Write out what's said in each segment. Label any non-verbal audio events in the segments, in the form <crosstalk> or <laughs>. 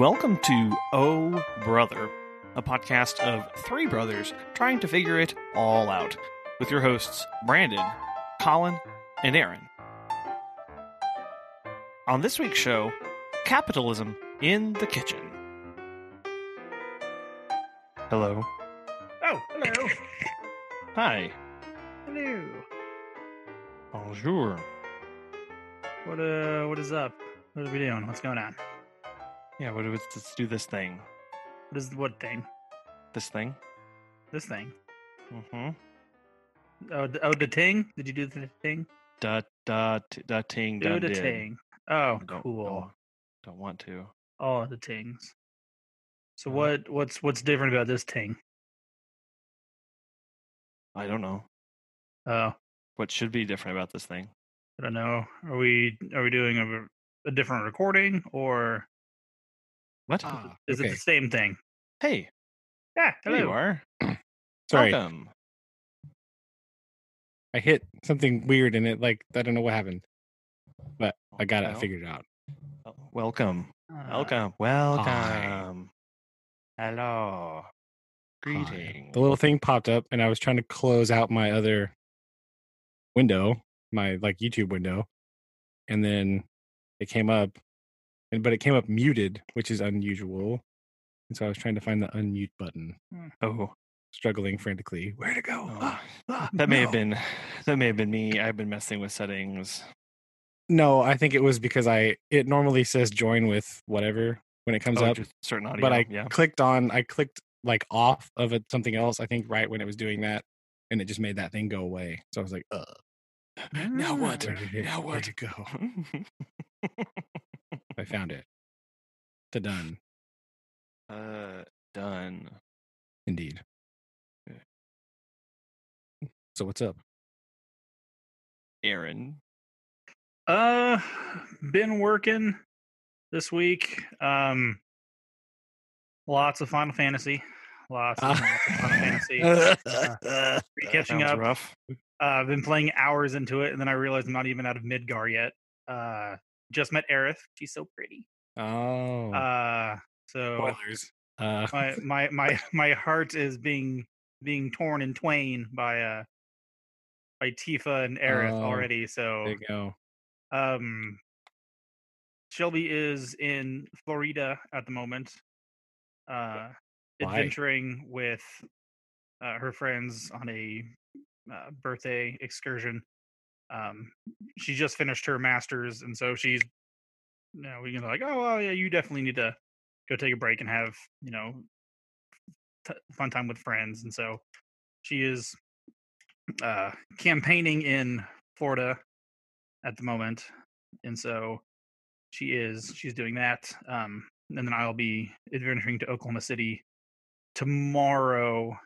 Welcome to Oh Brother, a podcast of three brothers trying to figure it all out, with your hosts Brandon, Collin, and Aaron. On this week's show, capitalism in the kitchen. Hello. Oh, hello. Hi. Hello. Bonjour. What uh what is up? What are we doing? What's going on? Yeah, what, let's, let's do this thing. What is what thing? This thing. This thing. Mm-hmm. Oh, the, oh, the ting? Did you do the thing? Da da t- da ting da Do the did. ting. Oh, Don't- cool. Don't, don't want to. Oh, the tings. So what what's what's different about this ting? I don't know. Oh, What should be different about this thing? I don't know. Are we are we doing a, a different recording or What? Ah, is it the same thing? hey, Yeah, there you hello. are. <clears throat> Sorry, Welcome. I hit something weird in it. Like I don't know what happened, but I got it. I figured it out. oh, Welcome. Welcome. Welcome. Hello. Hi. The little thing popped up, and I was trying to close out my other window, my like YouTube window, and then it came up, and but it came up muted, which is unusual. And so I was trying to find the unmute button, Oh, struggling frantically. Where to go? Oh. Ah, ah, that may have been that may have been me. I've been messing with settings. No, I think it was because I it normally says join with whatever when it comes Oh, up. certain audio. but I yeah. clicked on I clicked like off of it, something else. I think right when it was doing that, and it just made that thing go away. So I was like, "Uh, now what? Ah. Where Now Where to go?" <laughs> <laughs> I found it. The done, uh, done. indeed. So what's up? Aaron. Uh, been working this week. Um, lots of Final Fantasy. Lots, and lots of Final <laughs> Fantasy. Uh, catching up. rough. Uh, I've been playing hours into it, and then I realized I'm not even out of Midgar yet. Uh, just met Aerith. She's so pretty. oh, Uh, so spoilers. Uh, my my my <laughs> my heart is being being torn in twain by uh by Tifa and Aerith Oh, already. So there you go. um Shelby is in Florida at the moment. Uh Why? adventuring with uh, her friends on a uh, birthday excursion. Um she just finished her masters and so she's you know, we're like, "Oh, well, yeah, you definitely need to go take a break and have, you know, t- fun time with friends." And so she is uh campaigning in Florida at the moment and so she is she's doing that um and then i'll be adventuring to oklahoma city tomorrow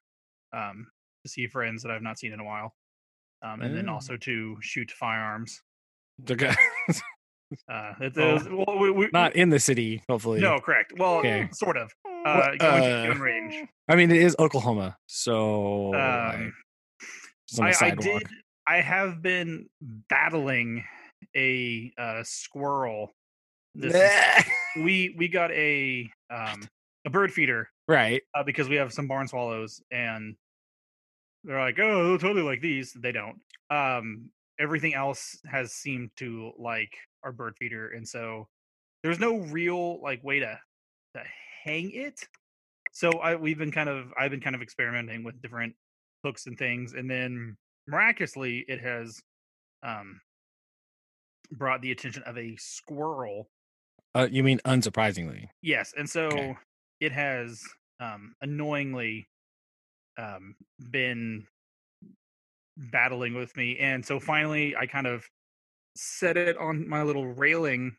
um to see friends that i've not seen in a while um and then Oh. also to shoot firearms guy- <laughs> uh it, Oh. was- well, we, we, Not in the city, hopefully. no correct well Okay. sort of uh uh, range I mean it is Oklahoma, so I- um just I, I did i have been battling a uh squirrel this <laughs> we we got a um a bird feeder right. uh, because we have some barn swallows and they're like oh they'll totally like these they don't um everything else has seemed to like our bird feeder and so there's no real like way to to hang it so i we've been kind of i've been kind of experimenting with different hooks and things and then miraculously it has um brought the attention of a squirrel Uh, you mean unsurprisingly? Yes, and so Okay. it has um annoyingly um been battling with me and so finally I kind of set it on my little railing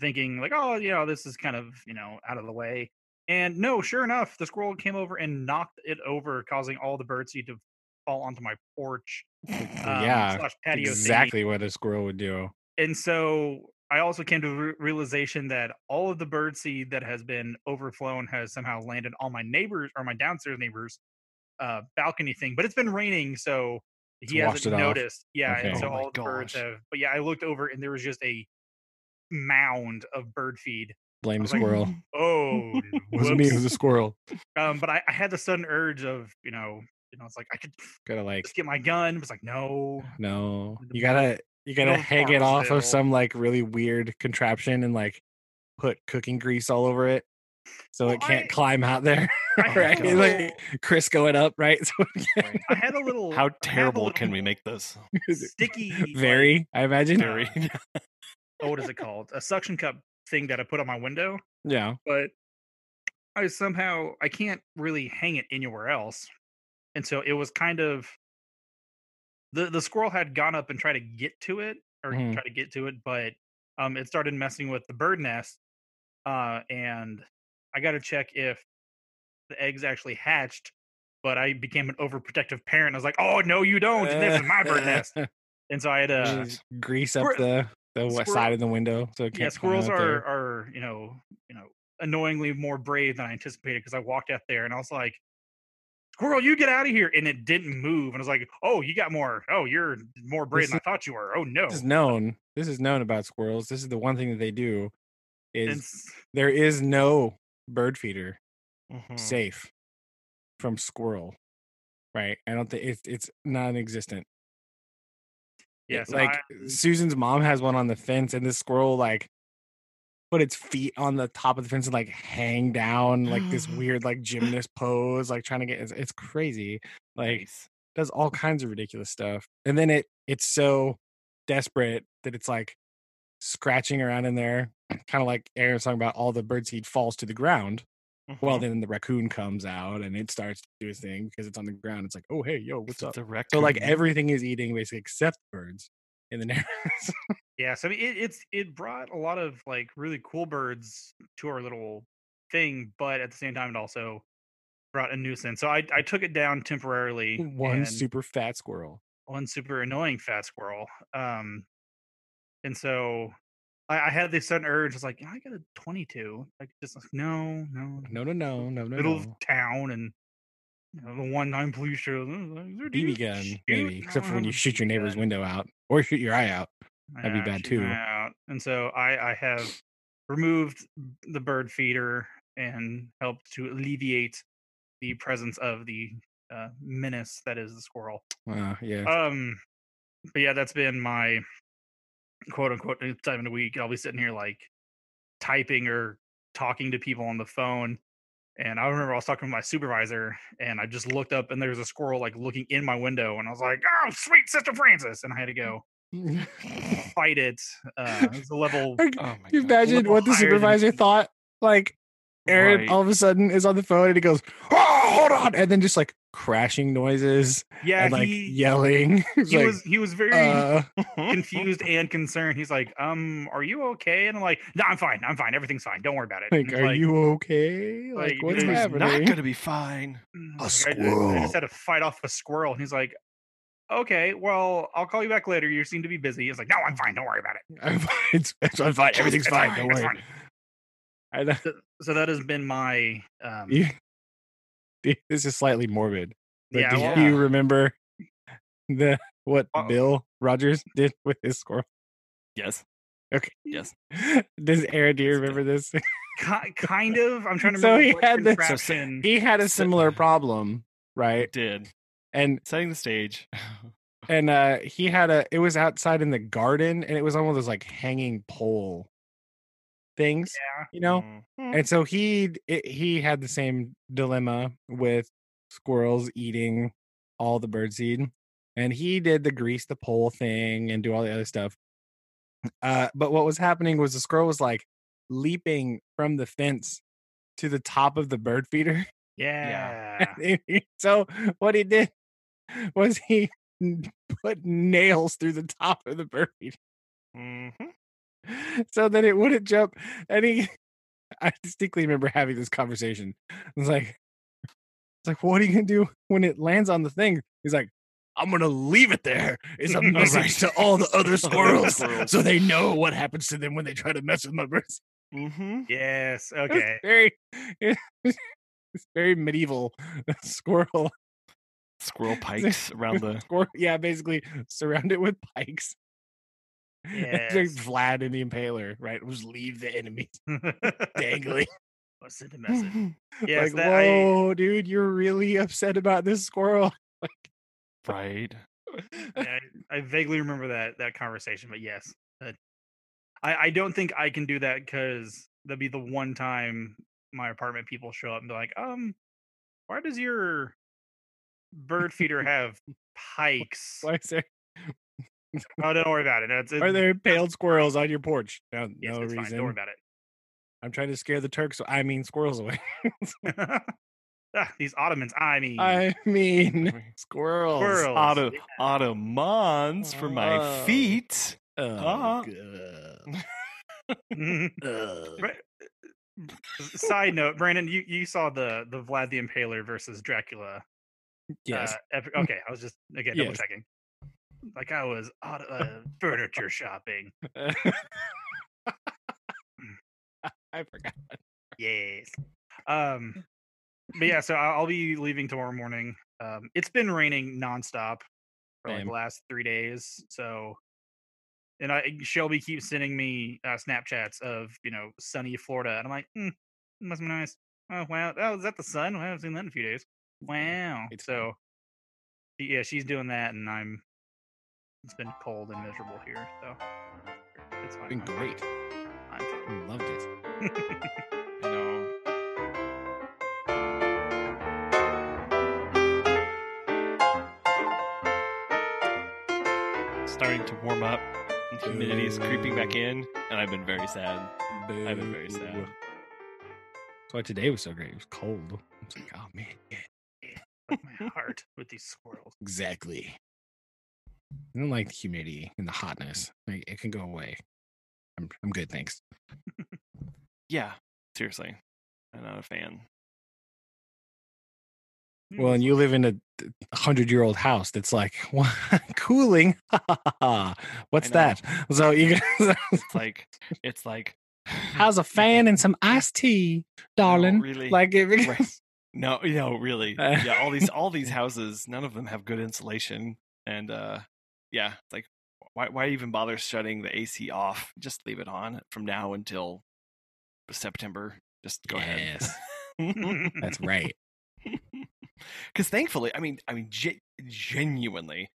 thinking like oh you know this is kind of you know out of the way and no sure enough the squirrel came over and knocked it over causing all the birdseed to fall onto my porch <laughs> um, yeah, slash patio thingy exactly what a squirrel would do. and so I also came to the re- realization that all of the birdseed that has been overflown has somehow landed on my neighbors or my downstairs neighbors uh balcony thing but it's been raining so he washed hasn't it off. noticed yeah and so Oh my all the birds have but yeah i looked over and there was just a mound of bird feed Blame was the like, squirrel. <laughs> Oh, <laughs> wasn't me. It was a squirrel. Um, but I, I had the sudden urge of, you know, you know, it's like I could Gotta like just get my gun. It was like, no, <sighs> no. You gotta you gotta middle of hang it off Farmsville. of some like really weird contraption and like put cooking grease all over it so Well, it can't I- climb out there. <laughs> I right? a Like little- Crisco it up, right? <laughs> So it I had a little. How terrible little can we make this? <laughs> Sticky. like, very, I imagine. Very. oh, what is it called? A suction cup thing that I put on my window, Yeah. but I somehow I can't really hang it anywhere else, and so it was kind of the the squirrel had gone up and tried to get to it or Mhm. try to get to it, but um, it started messing with the bird nest, uh, and I got to check if the eggs actually hatched. But I became an overprotective parent. I was like, "Oh no, you don't! This is my bird nest." <laughs> And so I had uh, Just grease up the the squirrel- side of the window so it can't yeah, squirrels are there. are you know you know annoyingly more brave than I anticipated because I walked out there and I was like, "Squirrel, you get out of here!" And it didn't move, and I was like, "Oh, you got more. Oh, you're more brave This than I thought you were. Oh no!" This is known. This is known about squirrels. This is the one thing that they do is s- there is no bird feeder Mhm. safe from squirrel. Right? I don't think it's it's non-existent. yeah, so like I- Susan's mom has one on the fence, and this squirrel like put its feet on the top of the fence and like hang down like this <gasps> weird like gymnast pose, like trying to get. It's, it's crazy. Like Nice. does all kinds of ridiculous stuff, and then it it's so desperate that it's like scratching around in there, kind of like Aaron's talking about. All the birdseed falls to the ground. Well, Mhm. then the raccoon comes out and it starts to do its thing because it's on the ground. It's like, oh hey, yo, what's It's up? a raccoon. So like everything is eating basically except birds in the <laughs> neighborhood. yeah, so I mean, it, it's it brought a lot of like really cool birds to our little thing, but at the same time, it also brought a nuisance. So I I took it down temporarily. one super fat squirrel. one super annoying fat squirrel. Um, and so I, I had this sudden urge. I was like, I got a 22. Like, just like, no, no, No, no, no, no, no, middle no. of town, and you know, the one nine police show. "Uh, is there- do you BB gun, shoot?" maybe, except for when you shoot your neighbor's gun." window out or shoot your eye out. that'd be bad too. And so I, I have removed the bird feeder and helped to alleviate the presence of the uh, menace that is the squirrel. Uh, yeah. Um, but yeah, that's been my quote unquote time in the week. I'll be sitting here like typing or talking to people on the phone. And I remember I was talking to my supervisor and I just looked up and there's a squirrel like looking in my window and I was like, oh, sweet Sister Francis. And I had to go <laughs> fight it. Uh, it's a level. Like, Oh my you imagine level what the higher than- supervisor thought? Like Aaron Right. all of a sudden is on the phone and he goes, "Oh, hold on!" and then just like crashing noises Yeah, and like he, yelling. <laughs> He like, was he was very uh, <laughs> confused and concerned. He's like, um, are you okay? And I'm like, no, I'm fine. I'm fine. Everything's fine. Don't worry about it. Like, it's are you okay? Like, like, what's happening? Not gonna be fine. "Mm, A like, I ju- I, squirrel. just had to fight off a squirrel. And he's like, okay, well, I'll call you back later. You seem to be busy. He's like, no, I'm fine. Don't worry about it. <laughs> I'm fine. It's, it's- I'm fine. Everything's It's fine. fine, Don't worry. I know. So, so that has been my, um, You, <laughs> this is slightly morbid. But yeah, do well, you remember the what Uh-oh. Bill Rogers <laughs> did with his squirrel? Yes. Okay. Yes. <laughs> Does Aaron? Do you remember this? kind of. I'm trying to So he had this- he had a similar problem, right? Did. And Setting the stage. and uh he had a it was outside in the garden and it was on one of those like hanging pole things yeah. you know Mhm. and so he it, he had the same dilemma with squirrels eating all the birdseed and he did the grease the pole thing and do all the other stuff uh but what was happening was the squirrel was like leaping from the fence to the top of the bird feeder <laughs> Yeah. yeah. so what he did was he put nails through the top of the bird feeder Mhm. <laughs> so that it wouldn't jump. And he, <laughs> I distinctly remember having this conversation. It's like, it's like, what are you gonna do when it lands on the thing? He's like, I'm gonna leave it there. It's a <laughs> message to all the other squirrels, so they know what happens to them when they try to mess with my birds. Mhm. Yes. It's Okay. very, it's very medieval squirrel. Squirrel pikes around the. Squirrel, yeah, basically surrounded with pikes. Like Yes. Vlad and the Impaler, right? Just leave the enemies <laughs> dangling. <laughs> What's the message? Yes, like, that I- whoa, dude, you're really upset about this squirrel. <laughs> Right. Yeah, I, I vaguely remember that that conversation, but yes, that, I I don't think I can do that because that'd be the one time my apartment people show up and be like, um, why does your bird feeder have pikes? Why is there Oh, don't worry about it. It's, are there impaled squirrels on your porch? No, Yes, no it's fine. reason. Don't worry about it. I'm trying to scare the Turks. I mean squirrels away. <laughs> ah, these Ottomans. I <laughs> mean, I mean <laughs> squirrels. Squirrels. Auto yeah. Ottomans for my Oh. feet. Oh, Uh-huh. Mhm. Side note, Brandon, you, you saw the the Vlad the Impaler versus Dracula. Yes. Uh, epi- okay, I was just again double Yes. checking. Like I was auto, uh, furniture shopping. <laughs> I forgot. Yes. Um, but yeah, so I'll, be leaving tomorrow morning. Um, it's been raining nonstop for like the last three days. So, and I Shelby keeps sending me uh, Snapchats of you know sunny Florida, and I'm like, hmm, must be nice. Oh wow, oh is that the sun? Well, I haven't seen that in a few days. Wow. It's so, yeah, she's doing that, and I'm. It's been cold and miserable here, so it's fine. Been I'm great. I'm. Loved it. <laughs> I know. Starting to warm up, and humidity is creeping back in, and I've been very sad. I've been very sad. That's why today was so great. It was cold. It's like, oh man, yeah, my heart with these squirrels. exactly. I don't like the humidity and the hotness. Like it can go away. I'm I'm good, thanks. <laughs> Yeah, seriously, I'm not a fan. Well, and you live in a hundred year old house that's like <laughs> cooling. <laughs> What's that? So you It's like it's like <sighs> how's a fan and some iced tea, darling? really? Like it, Right. No, no, really. Uh, yeah, all these all these houses, none of them have good insulation, and uh, yeah, it's like why why even bother shutting the AC off? Just leave it on from now until September. Just go Yes. ahead. <laughs> that's right. Because thankfully, I mean, I mean, ge- genuinely,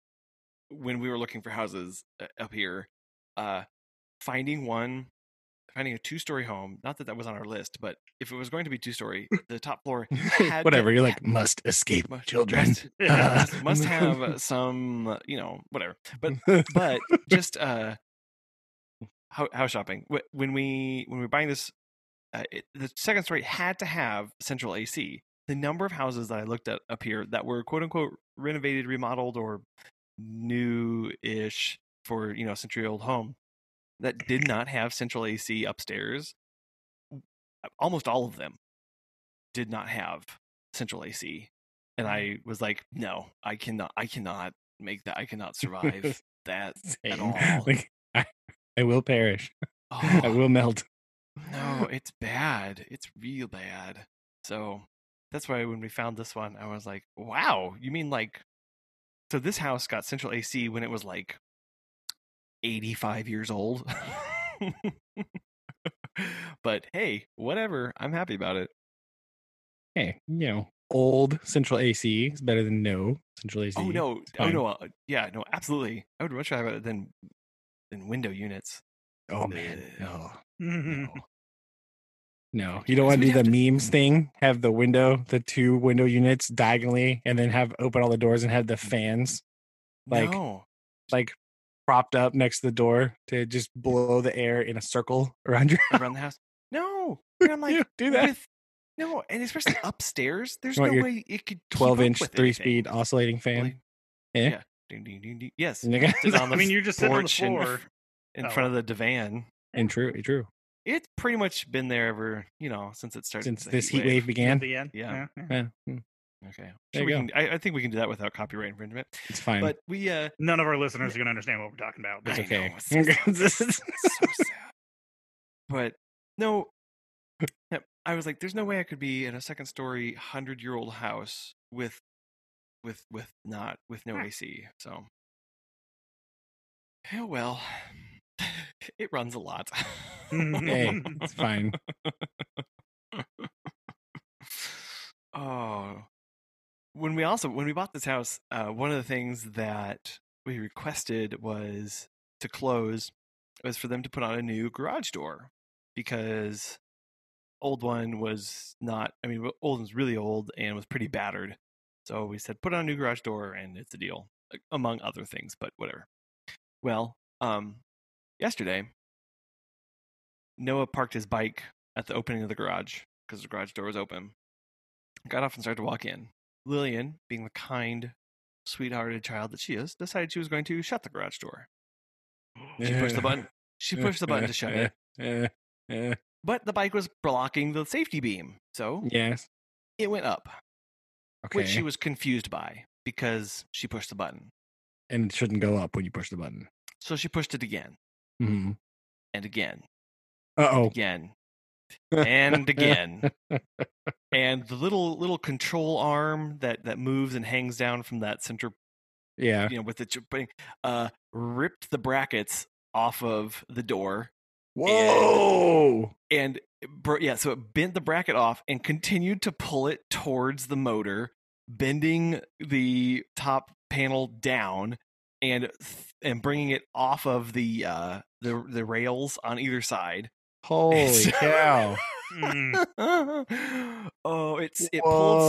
when we were looking for houses uh, up here, uh, finding one, finding a two-story home. Not that that was on our list, but if it was going to be two-story, <laughs> the top floor <laughs> had to- Whatever. You're like must escape must- children. must, must, <laughs> must have uh, some, uh, you know, whatever. But but just uh, house, house shopping. When we when we were buying this, uh, it, the second story had to have central AC. The number of houses that I looked at up here that were quote unquote renovated, remodeled, or new-ish for you know a century-old home that did not have central AC upstairs. Almost all of them did not have central AC, and mm-hmm. I was like, no, I cannot, I cannot make that. I cannot survive <laughs> that at <laughs> all. Like, I, I will perish. <laughs> I Oh, will melt. no, it's bad. It's real bad. So that's why when we found this one, I was like, wow, you mean like, so this house got central AC when it was like 85 years old? <laughs> but hey, whatever. I'm happy about it. Hey, you know, old central AC is better than no central AC. Oh, no. Oh, no. Uh, yeah, no, absolutely. I would much rather have it than, than window units. Oh man, no, no, no. You don't want to do the to- memes thing. Have the window, the two window units diagonally, and then have open all the doors and have the fans Like- no. like propped up next to the door to just blow the air in a circle <laughs> around your. around the house. No. <laughs> And I'm like, You do that. with no, and especially <coughs> upstairs, there's no way it could Twelve inch, three anything. speed oscillating fan. Like, Eh? yeah. Ding, ding, ding, ding. Yes. Nigga. Sit <laughs> on the I mean, you're just sitting on the floor. in Oh. front of the divan. and true, true. It's pretty much been there ever, you know, since it started. Since this heat wave At began, the end. Yeah. yeah. yeah, mm, Okay. Sure we can, I, I think we can do that without copyright infringement. it's fine. But we, uh, None of our listeners are going to understand what we're talking about. it's okay. so. It's so sad. But no, I was like, there's no way I could be in a second story, hundred year old house with, with, with not with no. AC. So, oh well. <sighs> it runs a lot. Hey, it's fine. <laughs> oh, when we also when we bought this house, uh, one of the things that we requested was to close was for them to put on a new garage door because old one was not. I mean, old one's really old and was pretty battered. So we said put on a new garage door and it's a deal, among other things. But whatever. Well, um, yesterday Noah parked his bike at the opening of the garage because the garage door was open. Got off and started to walk in. Lillian, being the kind, sweethearted child that she is, decided she was going to shut the garage door. She pushed the button. She <laughs> pushed the button to shut it, but the bike was blocking the safety beam, so yes. it went up, Okay. which she was confused by because she pushed the button. and it shouldn't go up when you push the button. So she pushed it again hmm and again, Uh oh. again, and again. <laughs> and the little little control arm that that moves and hangs down from that center yeah. you know with the uh ripped the brackets off of the door Whoa. and bro- yeah so it bent the bracket off and continued to pull it towards the motor bending the top panel down and and bringing it off of the uh the the rails on either side Holy <laughs> cow. Mm. oh it's it pulled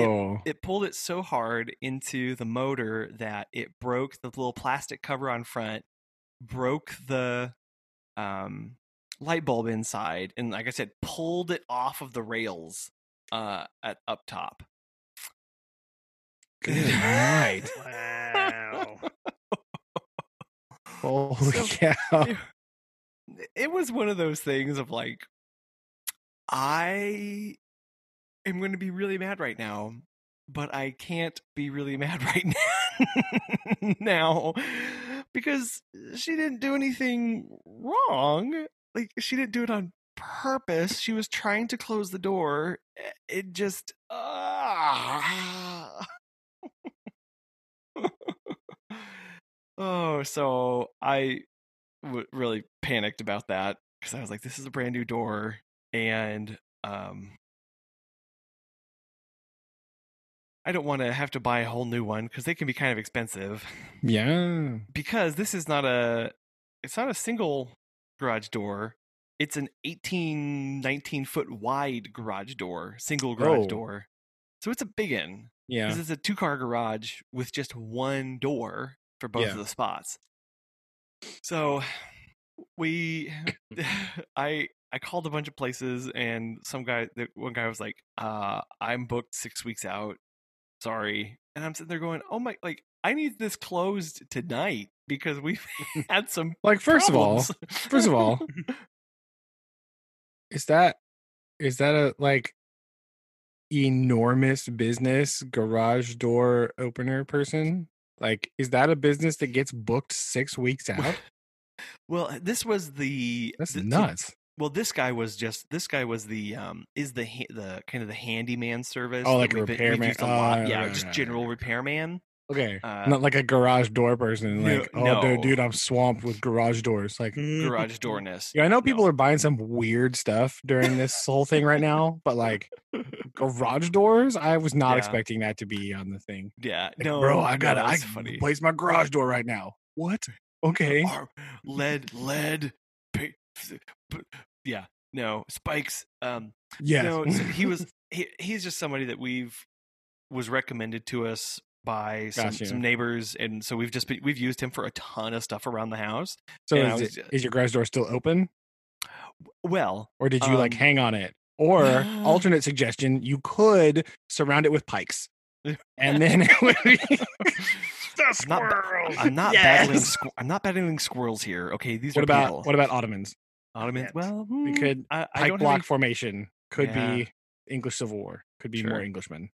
Whoa. it pulled it so hard into the motor that it broke the little plastic cover on front, broke the um, light bulb inside, and like I said, pulled it off of the rails uh, at up top. Good night. <laughs> Wow. Holy So- cow. It, was one of those things of like, I am going to be really mad right now, but I can't be really mad <laughs> right now, now because she didn't do anything wrong. Like she didn't do it on purpose. She was trying to close the door. It just. ah. <laughs> oh, so I w- really panicked about that because I was like, "This is a brand new door," and um, I don't want to have to buy a whole new one because they can be kind of expensive. Yeah. Because this is not a, it's not a single garage door. It's an 18, 19 foot wide garage door, single garage Oh. door. So it's a big one. Yeah. This is a two car garage with just one door for both Yeah. of the spots. So we <coughs> <laughs> I I called a bunch of places and some guy the one guy was like, uh, I'm booked six weeks out. Sorry. And I'm sitting there going, Oh my like I need this closed tonight because we've <laughs> <laughs> had some Like first of all, first of all, is that is that a like enormous business garage door opener person? Like, is that a business that gets booked six weeks out? <laughs> well, this was the That's th- so- nuts. Well, this guy was just this guy was the um is the the kind of the handyman service. Oh, like a repairman. Oh, yeah, right, just right, general right. repairman. Okay, uh, not like a garage door person. no- Like, oh, dude, no. dude, I'm swamped with garage doors. Like, garage <laughs> doorness. yeah, I know people No. are buying some weird stuff during this whole thing right now, but like garage doors, I was not Yeah. expecting that to be on the thing. Yeah, Like, no, bro, I gotta, I that's can funny. replace my garage door right now. What? Okay. Lead, lead, yeah, no spikes. Um, Yes. no, so he was <laughs> he, he's just somebody that we've was recommended to us by some, Gotcha. some neighbors, and so we've just been, we've used him for a ton of stuff around the house. so is, was it, is your garage door still open, Well, or did you like Um, hang on it? Or <sighs> alternate suggestion, you could surround it with pikes, and <laughs> then <laughs> it would be The <laughs> I'm not squirrels. I'm not Yes. battling. Squ- I'm not battling squirrels here. Okay, these what are about people. what about ottomans? Ottomans? Well, We hmm, could I, I pike block any, formation could Yeah. be English Civil War, could be more Englishmen.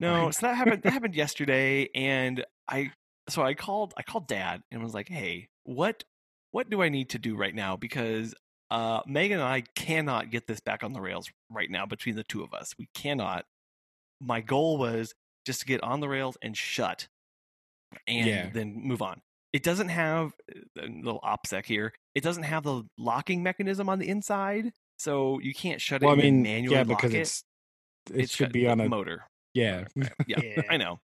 No, it's not happened. That happened yesterday, and I so I called. I called Dad and was like, "Hey, what what do I need to do right now? Because uh, Megan and I cannot get this back on the rails right now between the two of us. We cannot. My goal was just to get on the rails and shut, and Yeah. then move on. It doesn't have uh, a little opsec here. it doesn't have the locking mechanism on the inside, so you can't shut Well, I it and mean, manually yeah, because it. it's it It's should be on a motor. Yeah. <laughs> Yeah, Yeah. I know.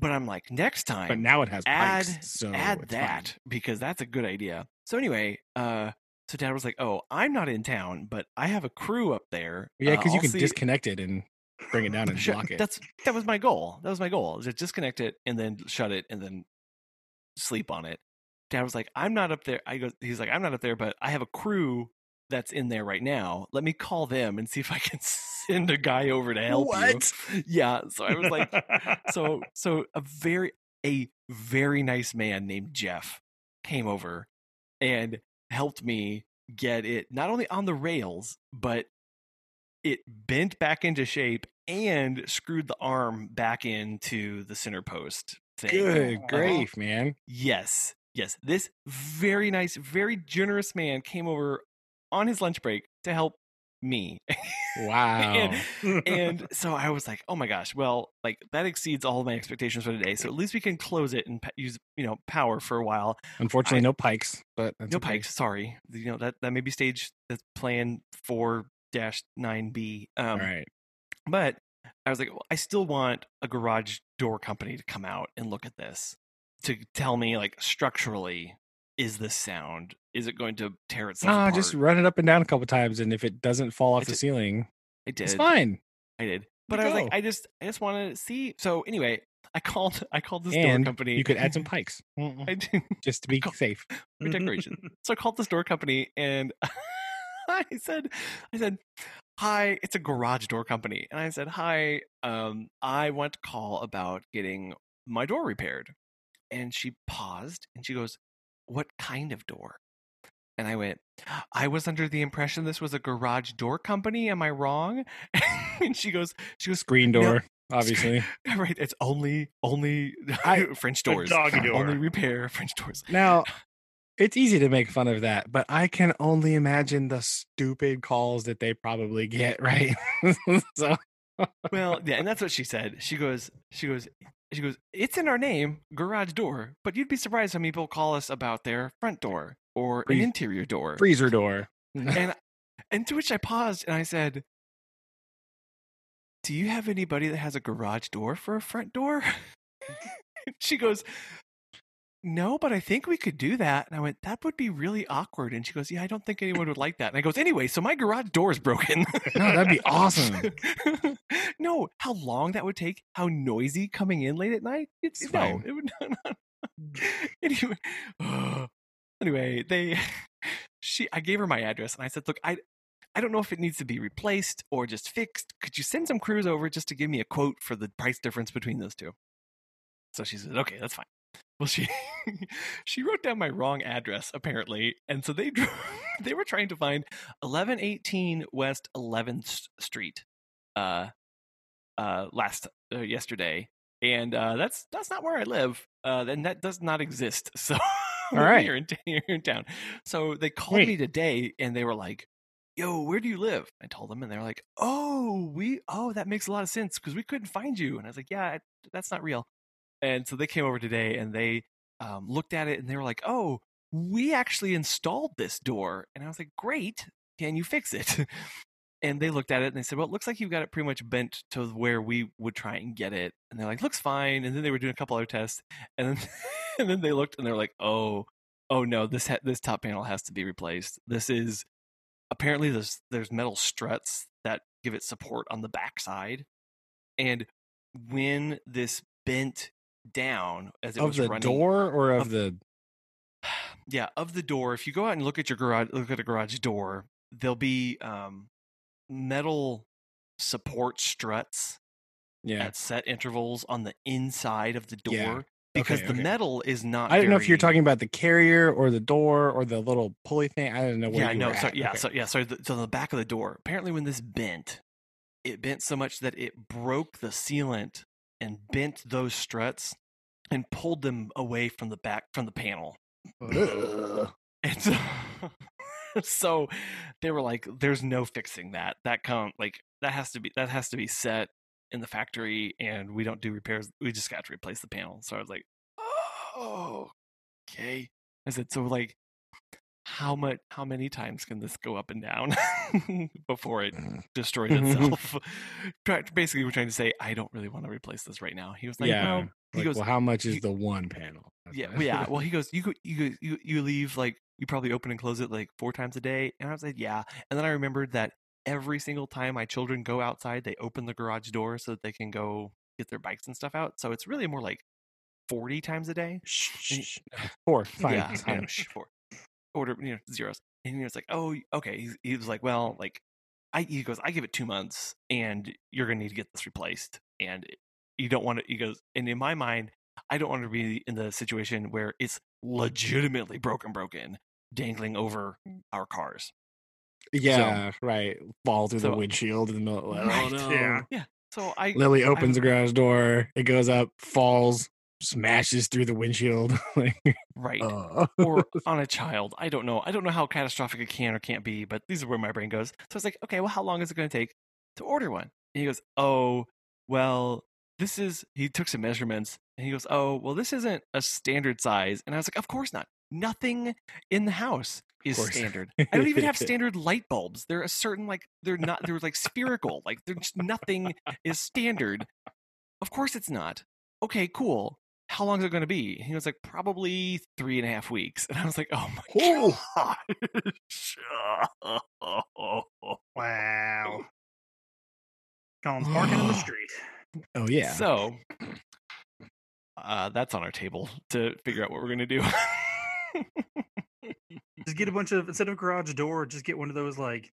But I'm like, next time, But now it has add pikes, so add it's fine. that because that's a good idea. So anyway, uh, so Dad was like, "Oh, I'm not in town, but I have a crew up there. Yeah, Uh, because you can see- disconnect it and bring it down and Sure, block it. That's that was my goal. That was my goal. Is to disconnect it and then shut it and then sleep on it. Dad was like, "I'm not up there." I go. He's like, "I'm not up there, but I have a crew that's in there right now. Let me call them and see if I can <laughs> send a guy over to help What? you." Yeah. So I was like, <laughs> so so a very a very nice man named Jeff came over and helped me get it not only on the rails but it bent back into shape and screwed the arm back into the center post thing. Good Aw. grief, man. Yes. Yes. This very nice, very generous man came over on his lunch break to help me. <laughs> Wow. and, and <laughs> so I was like, "Oh my gosh! Well, like that exceeds all my expectations for today. So at least we can close it and use, you know, power for a while. Unfortunately, I- no pikes, but that's no okay. pikes. Sorry, you know that that may be stage that's plan four dash nine B. Um, right. but I was like, well, I still want a garage door company to come out and look at this to tell me like structurally, is this sound? Is it going to tear itself No, apart? just run it up and down a couple times, and if it doesn't fall off I the ju- ceiling, I did. it's fine. I did. But I was like. I just, I just want to see. So anyway, I called, I called this door company. you could add some <laughs> pikes I did just to be Cool. safe. for decoration. <laughs> so I called this door company and <laughs> I said, I said, hi, it's a garage door company. And I said, hi, um, I want to call about getting my door repaired. And she paused and she goes, what kind of door? And I went, I was under the impression this was a garage door company. Am I wrong? <laughs> and she goes, she goes, Screen No. door, obviously. <laughs> right. It's only, only I- <laughs> French doors. doggy door. Only repair French doors. Now, it's easy to make fun of that, but I can only imagine the stupid calls that they probably get, right? so, well, yeah, and that's what she said. She goes, she goes, she goes. It's in our name, garage door. But you'd be surprised how many people call us about their front door or an interior door. freezer door. Mm-hmm. And <laughs> and to which I paused and I said, "Do you have anybody that has a garage door for a front door?" <laughs> she goes, "No, but I think we could do that." And I went, "That would be really awkward." And she goes, "Yeah, I don't think anyone would like that." And I goes, "Anyway, so my garage door is broken." <laughs> No, that'd be awesome. <laughs> no, how long that would take? How noisy coming in late at night? It's, It's no, fine. it would <laughs> not. anyway, <sighs> anyway, they she I gave her my address and I said, "Look, I I don't know if it needs to be replaced or just fixed. Could you send some crews over just to give me a quote for the price difference between those two? So she said, "Okay, that's fine." Well, she <laughs> she wrote down my wrong address apparently, and so they <laughs> they were trying to find 1118 West 11th Street, uh, uh, last uh, yesterday, and uh, that's that's not where I live, uh, and that does not exist. <laughs> So, All right. here in, here in town. So they called Wait. me today, and they were like, "Yo, where do you live?" I told them, and they were like, "Oh, we oh that makes a lot of sense because we couldn't find you." And I was like, "Yeah, that's not real." And so they came over today, and they um, looked at it, and they were like, "Oh." We actually installed this door, and I was like, "Great! Can you fix it?" <laughs> and they looked at it and they said, "Well, it looks like you've got it pretty much bent to where we would try and get it." And they're like, "Looks fine." And then they were doing a couple other tests, and then <laughs> and then they looked and they're like, "Oh, oh no, this ha- this top panel has to be replaced. This is apparently there's there's metal struts that give it support on the backside, and when this bent down as it of was the running, door or of of- the <sighs> yeah of the door if you go out and look at your garage look at a garage door there'll be um metal support struts yeah. at set intervals on the inside of the door Yeah. because Okay, the okay. metal is not I don't know if you're talking about the carrier or the door or the little pulley thing. I don't know where yeah no so yeah Okay. so yeah so the, so the back of the door apparently when this bent it bent so much that it broke the sealant and bent those struts and pulled them away from the back from the panel <laughs> And so, <laughs> so they were like, "There's no fixing that. That count like that has to be that has to be set in the factory, and we don't do repairs. We just got to replace the panel." So I was like, "Oh, okay." I said, "So like, how much how many times can this go up and down <laughs> before it destroys Mm-hmm. itself <laughs> basically we're trying to say i don't really want to replace this right now he was like yeah. well he Like, goes well, how much is the one panel? Yeah well, yeah well he goes you go you you, you leave like you probably open and close it like four times a day and i was like yeah and then i remembered that every single time my children go outside they open the garage door so that they can go get their bikes and stuff out so it's really more like 40 times a day Shh, shh. Four. Fine. yeah, I know, shh, four. Order, you know, zeros. And he was like, "Oh, okay." He, he was like, "Well, like, I." He goes, "I give it two months, and you're gonna need to get this replaced, and you don't want to." He goes, "And in my mind, I don't want to be in the situation where it's legitimately broken, broken, dangling over mm. our cars." Yeah, right. Fall through So- the windshield in the middle. <laughs> Right, oh no. yeah. So I, Lily opens was- the garage door. It goes up, falls, smashes through the windshield. <laughs> like, right. uh. or <laughs> on a child. I don't know. I don't know how catastrophic it can or can't be, but these are where my brain goes. So I was like, okay, well, how long is it going to take to order one? And he goes, oh, well, this is. He took some measurements and he goes, oh, well, this isn't a standard size. And I was like, of course not. Nothing in the house is standard. I don't even have <laughs> standard light bulbs. They're a certain like they're not. They're like spherical. Like they're nothing is standard. Of course it's not. Okay, cool. How long is it going to be? And he was like, probably three and a half weeks. <laughs> And I was like, oh my gosh. <laughs> Wow. Collin's parking in the <sighs> street. oh yeah. So uh, that's on our table to figure out what we're going to do. <laughs> Just get a bunch of instead of garage door, just get one of those like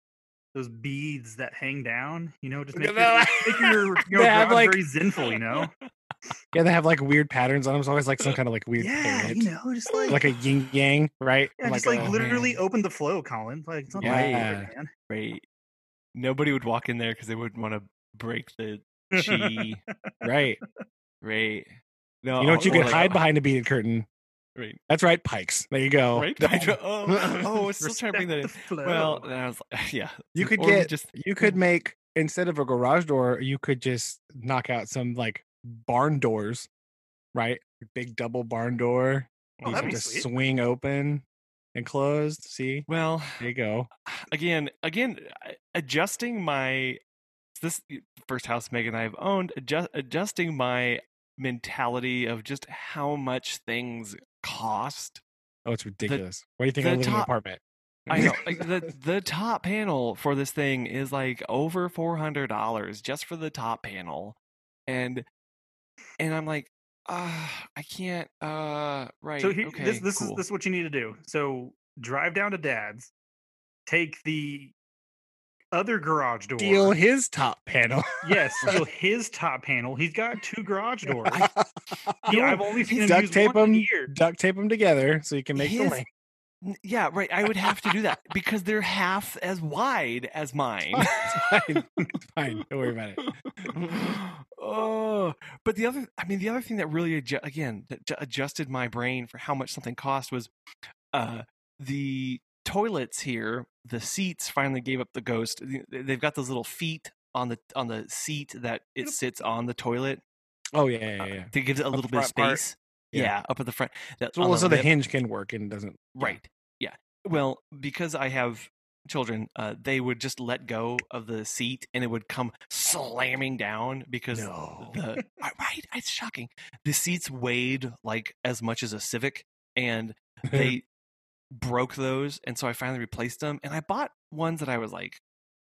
those beads that hang down. You know, just make, your, make your, <laughs> your have, like- very zenful. You know, <laughs> yeah, they have like weird patterns on them. It's always like some kind of like weird yeah, you know, just like like a yin yang, right? yeah, just like a- literally man. open the flow, Collin. Like it's not Yeah. hard, man. right. Nobody would walk in there because they wouldn't want to break the <laughs> chi. right. right. No, You know what you can like, hide uh, behind a beaded curtain? Right. That's right, pikes. There you go. Right. <laughs> <laughs> The- oh, oh, it's still trying to bring that in. <laughs> Respect Well, I was like, yeah. You could or get just you could make instead of a garage door, you could just knock out some like barn doors, right? Big double barn door. Oh, These that'd be just sweet. swing open and closed. See, well, there you go. <sighs> again, again, adjusting my this first house Megan and I have owned, adjust, adjusting my mentality of just how much things cost. Oh, it's ridiculous. Why do you think the I live in an apartment? I know, <laughs> like the the top panel for this thing is like over four hundred dollars just for the top panel, and and I'm like, ah, I can't. Uh, right. So here, okay, this this cool. is this is what you need to do. So drive down to Dad's, take the other garage door. Steal his top panel. <laughs> yes, steal his top panel. He's got two garage doors. Yeah, I've only seen him duct use tape one them, year. duct tape them together so you can make the link. Yeah, right. I would have to do that because they're half as wide as mine. <laughs> It's fine. <laughs> It's fine. Don't worry about it. oh, but the other, I mean, the other thing that really, again, that adjusted my brain for how much something cost was uh, the toilets here. The seats finally gave up the ghost. They've got those little feet on the on the seat that it sits on the toilet. Oh yeah, yeah, Uh, yeah. to give it a the little bit of space. Yeah. Yeah. up at the front. That, So also the lip. hinge can work and doesn't. Right. Yeah. Well, because I have children, uh, they would just let go of the seat and it would come slamming down because No. the <laughs> right. It's shocking. The seats weighed like as much as a Civic, and <laughs> they broke those, and so I finally replaced them. And I bought ones that I was like.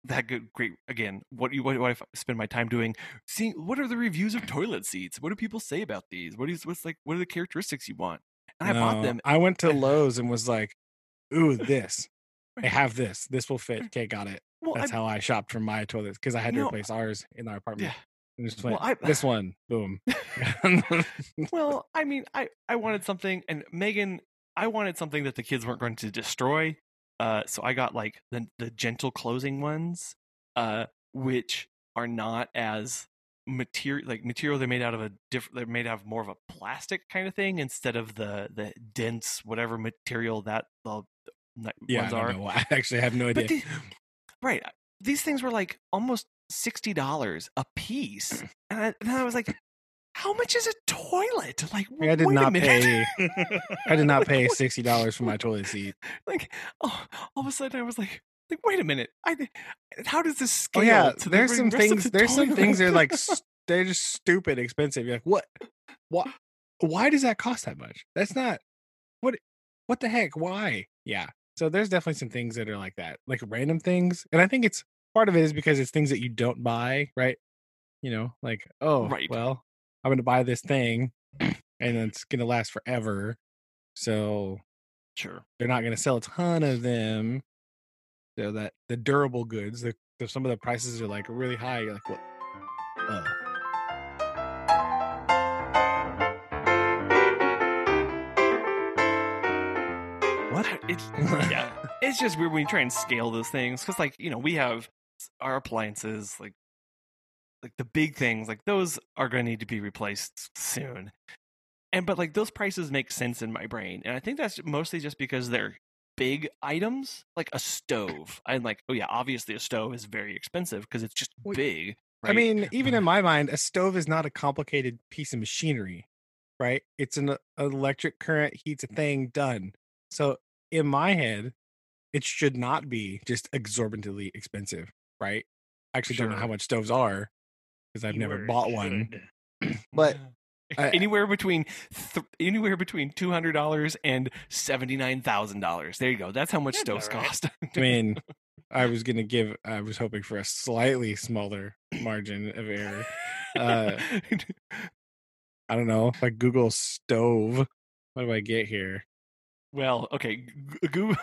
That good, great. Again, what you what, what I spend my time doing? Seeing what are the reviews of toilet seats? What do people say about these? What is what's like? What are the characteristics you want? And I bought them. I went to Lowe's and was like, "Ooh, this. <laughs> I have this. This will fit." Okay, got it. Well, That's I, how I shopped for my toilets because I had to No. replace ours in our apartment. yeah. And just Well, I- this one, boom. <laughs> <laughs> well, I mean, I I wanted something, and Megan, I wanted something that the kids weren't going to destroy. Uh, so I got like the the gentle closing ones, uh, which are not as material like material they're made out of a different they're made out of more of a plastic kind of thing instead of the the dense whatever material that the, the yeah, I ones are know. <laughs> I actually have no idea. the, right these things were like almost $60 a piece <clears throat> and I, and I was like how much is a toilet? Like, Like, I did not pay. <laughs> I did not pay sixty dollars for my toilet seat. like, oh, all of a sudden I was like, like, wait a minute. I, how does this Oh scale? yeah, to the there's re- some things. the There's some things that are like they're just stupid expensive. You're like, what? What? Why does that cost that much? That's not what. What the heck? Why? Yeah. So there's definitely some things that are like that, like random things, and I think it's part of it is because it's things that you don't buy, right? You know, like oh, Right. well, I'm going to buy this thing, and it's going to last forever, so sure. they're not going to sell a ton of them. So that the durable goods, the, the some of the prices are like really high. You're like, what? Uh, what? <laughs> It's yeah. It's just weird when you try and scale those things because, like, you know, we have our appliances, like, like the big things, like those are going to need to be replaced soon. And but like those prices make sense in my brain, and I think that's mostly just because they're big items, like a stove. I'm like, oh yeah, obviously a stove is very expensive because it's just big. I mean, even in mm-hmm. my mind, a stove is not a complicated piece of machinery, right? It's an, electric current heats a thing done. So in my head, it should not be just exorbitantly expensive, right? I actually don't know how much stoves are because I've never Keyword bought one. <clears throat> but <laughs> I- anywhere between th- anywhere between two hundred dollars and seventy nine thousand dollars. There you go. That's how much stoves right. cost. I <laughs> mean, I was gonna give. I was hoping for a slightly smaller margin of error. Uh, <laughs> I don't know, like Google stove. What do I get here? well, okay, Google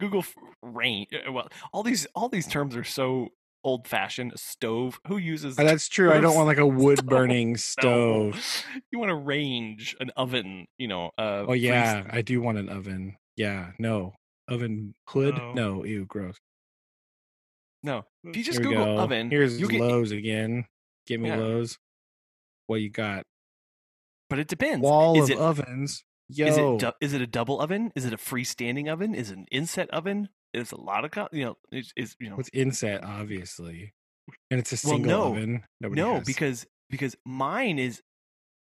Google rain. uh, Well, all these all these terms are so old fashioned. Stove. Who uses? Oh, that's true. I don't want <laughs> like a wood Stove. burning No. stove. <laughs> You want a range, an oven. You know. Uh, Oh yeah, freeze- I do want an oven. Yeah, no oven hood. No. No, ew, gross. No. If you just Here Google go. oven, Here's you get. Lowe's again. Give me Yeah. Lowe's. What you got? But it depends. Wall is of it ovens. Yo, Is it du- is it a double oven? Is it a freestanding oven? Is it an inset oven? Is a lot of co- you know is, is you know it's inset? Obviously, and it's a Well, single no. oven. Nobody no has. because because mine is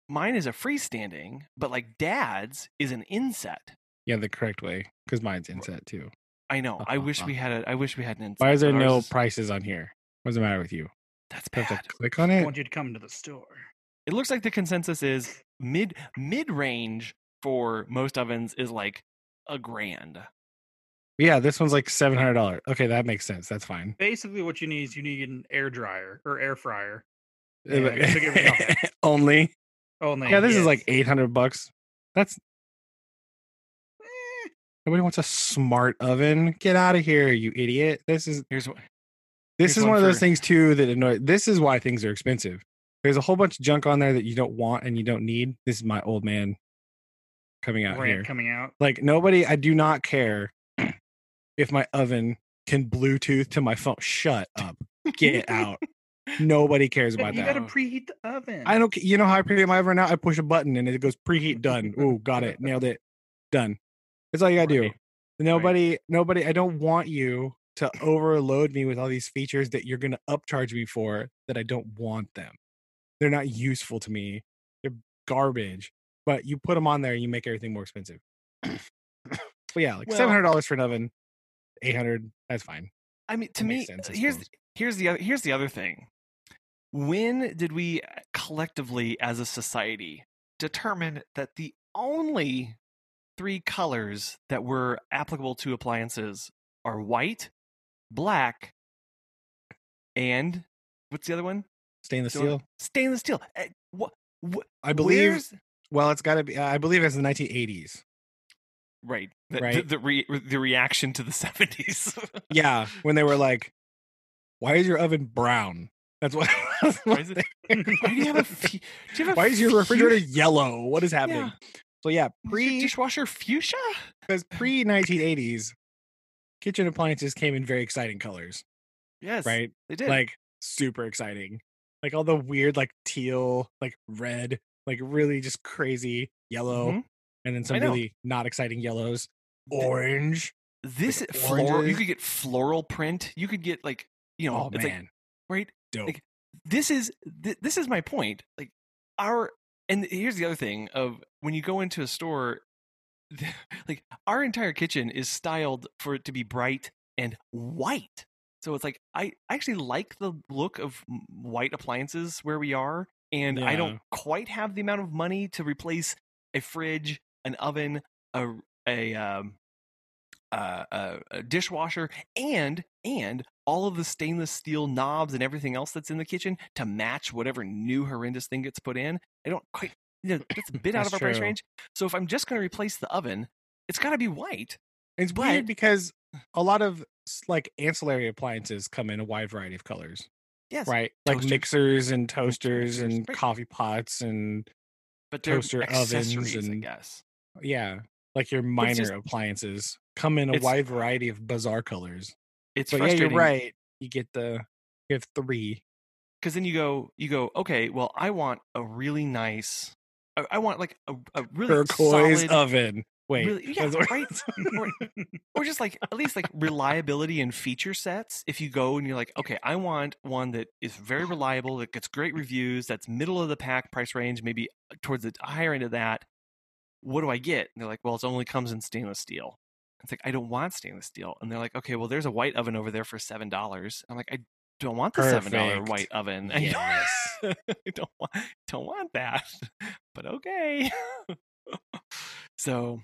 mine is a freestanding, but like dad's is an inset. yeah, the correct way because mine's inset too. I know. I wish Uh-huh. <laughs> we had a. I wish we had an inset. Why is there ours no is- prices on here? What's the matter with you? That's Do I have to click on it. I want you to come to the store. It looks like the consensus is mid mid range for most ovens is like a grand. Yeah, this one's like seven hundred dollars. Okay, that makes sense. That's fine. Basically, what you need is you need an air dryer or air fryer. And to give it nothing. <laughs> Only. Only Yeah, this is like eight hundred bucks. That's Eh, nobody wants a smart oven. Get out of here, you idiot. This is Here's what this Here's is one one of those things too that annoy. This is why things are expensive. There's a whole bunch of junk on there that you don't want and you don't need. This is my old man coming out rant here. coming out. Like nobody, I do not care if my oven can Bluetooth to my phone. Shut up. Get out. <laughs> Nobody cares about you that. You got to preheat the oven. I don't. You know how I preheat my oven now? I push a button and it goes preheat done. Ooh, got it. Nailed it. Done. That's all you gotta do. Right. Nobody. Nobody. I don't want you to overload me with all these features that you're gonna upcharge me for that I don't want them. They're not useful to me. They're garbage. But you put them on there, and you make everything more expensive. <clears throat> but yeah, like Well- seven hundred dollars for an oven, eight hundred. That's fine. I mean, to That me, sense, here's suppose. here's the other here's the other thing. When did we uh, collectively, as a society, determine that the only three colors that were applicable to appliances are white, black, and what's the other one? Stainless Do you wanna- steel. Stainless steel. Eh, What? what I believe. Well, it's got to be. I believe it's the nineteen eighties. Right. The, Right. The, the, re, the reaction to the <laughs> seventies. Yeah, when they were like, "Why is your oven brown?" That's what. <laughs> that's Why is it- Why do you have a? <laughs> Do you have a Why is your refrigerator yellow? What is happening? Yeah. So yeah, pre dishwasher fuchsia? because pre nineteen eighties, kitchen appliances came in very exciting colors, Yes, right? They did. Like super exciting, like all the weird like teal, like red, like really just crazy yellow, Mhm. And then some really not exciting yellows, orange. this like floral. You could get floral print. You could get like you know. Oh it's man, like right. dope. like, This is th- this is my point. Like our and here's the other thing of when you go into a store like our entire kitchen is styled for it to be bright and white so it's like i actually like the look of white appliances where we are and i don't quite have the amount of money to replace a fridge an oven a a um a, a dishwasher and and all of the stainless steel knobs and everything else that's in the kitchen to match whatever new horrendous thing gets put in. I don't quite you know that's a <laughs> bit out of That's our price range. So if I'm just going to replace the oven, it's got to be white. It's But- weird because a lot of like ancillary appliances come in a wide variety of colors, Yes, right? Like Toasters. mixers and toasters and right. coffee pots and but toaster ovens accessories, I and- guess. Yeah, like your minor just- appliances come in a wide variety of bizarre colors. It's But yeah, you're right. You get the you have three. because then you go you go okay well i want a really nice i, I want like a, a really Turquoise solid, oven. Wait, really- yeah, right? or, or just like at least like reliability and feature sets if you go and you're like okay i want one that is very reliable that gets great reviews that's middle of the pack price range maybe uh, towards the higher end of that what do i get? And they're like well it only comes in stainless steel. It's like i don't want stainless steel. And they're like okay well there's a white oven over there for seven dollars. I'm like i don't want the seven dollar white oven. I Yes. don't, I don't want <laughs> don't want that <laughs> but okay. <laughs> So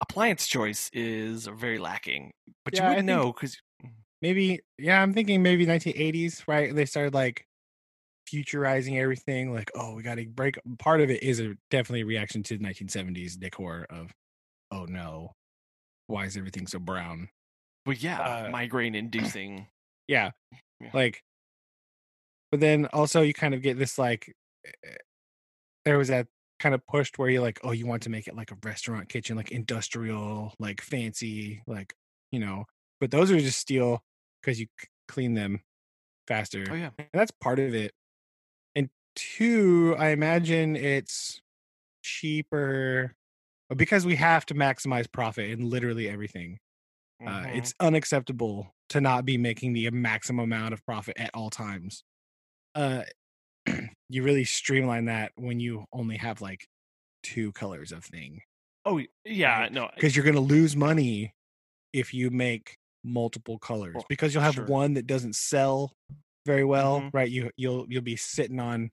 appliance choice is very lacking but Yeah, you wouldn't know because mm. maybe yeah i'm thinking maybe 1980s right they started like futurizing everything like oh we gotta break part of it is a definitely a reaction to the 1970s decor of oh no. Why is everything so brown? Well yeah uh, migraine <clears throat> inducing. yeah Yeah. like but then also you kind of get this like eh, there was that kind of pushed where you're like oh you want to make it like a restaurant kitchen like industrial like fancy like you know but those are just steel because you c- clean them faster. oh yeah. And that's part of it. Two, I imagine it's cheaper because we have to maximize profit in literally everything. Uh, Mhm. it's unacceptable to not be making the maximum amount of profit at all times. Uh, <clears throat> you really streamline that when you only have like two colors of thing oh yeah right? no because you're going to lose money if you make multiple colors Well, because you'll have sure. one that doesn't sell very well Mhm. right you you'll you'll be sitting on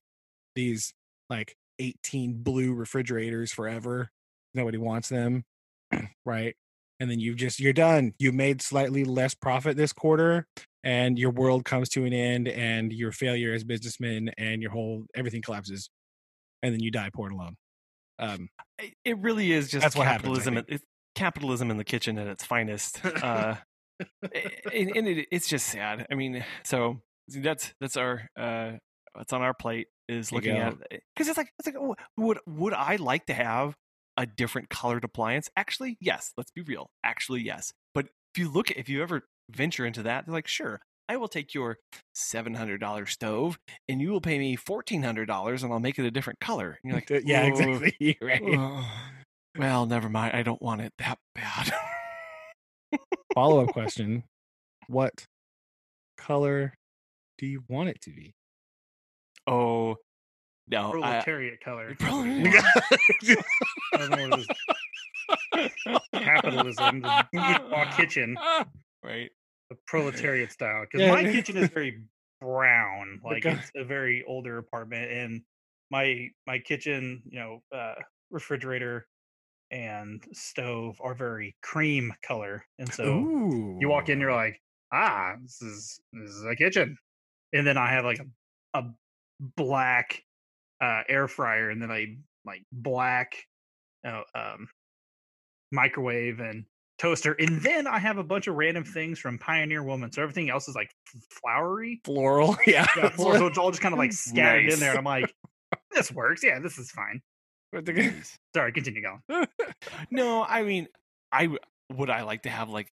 these like 18 blue refrigerators forever nobody wants them <clears throat> right? And then you just you're done. You made slightly less profit this quarter and your world comes to an end and your failure as businessman and your whole everything collapses and then you die poor and alone. Um it- really is just That's what happens, capitalism it's capitalism in the kitchen at its finest uh <laughs> and, and it, it's just sad. I mean so that's that's our uh what's on our plate is looking at because it's like it's like oh, would would i like to have a different colored appliance actually yes let's be real actually yes but if you look at if you ever venture into that they're like sure I will take your $700 stove and you will pay me $1,400 and I'll make it a different color. And you're like, <laughs> yeah exactly <laughs> right Ugh. well, never mind. I don't want it that bad. follow-up <laughs> question what color do you want it to be oh no, I, Proletariat color. <laughs> Probably- <laughs> I don't know what it is. Capitalism, the bourgeois kitchen, right? the proletariat style. Because Yeah. my kitchen is very brown, like Okay. it's a very older apartment, and my my kitchen, you know, uh, refrigerator and stove are very cream color, and so Ooh. you walk in, you're like, ah, this is this is a kitchen, and then I have like a, a black uh, air fryer, and then a like black, you know, um, microwave and toaster, and then I have a bunch of random things from Pioneer Woman. So everything else is like flowery. floral <laughs> yeah, Yeah, floor- so it's all just kind of like <laughs> scattered Nice. in there, and I'm like, this works. Yeah, this is fine. Sorry, continue going. <laughs> No, I mean, I would I like to have like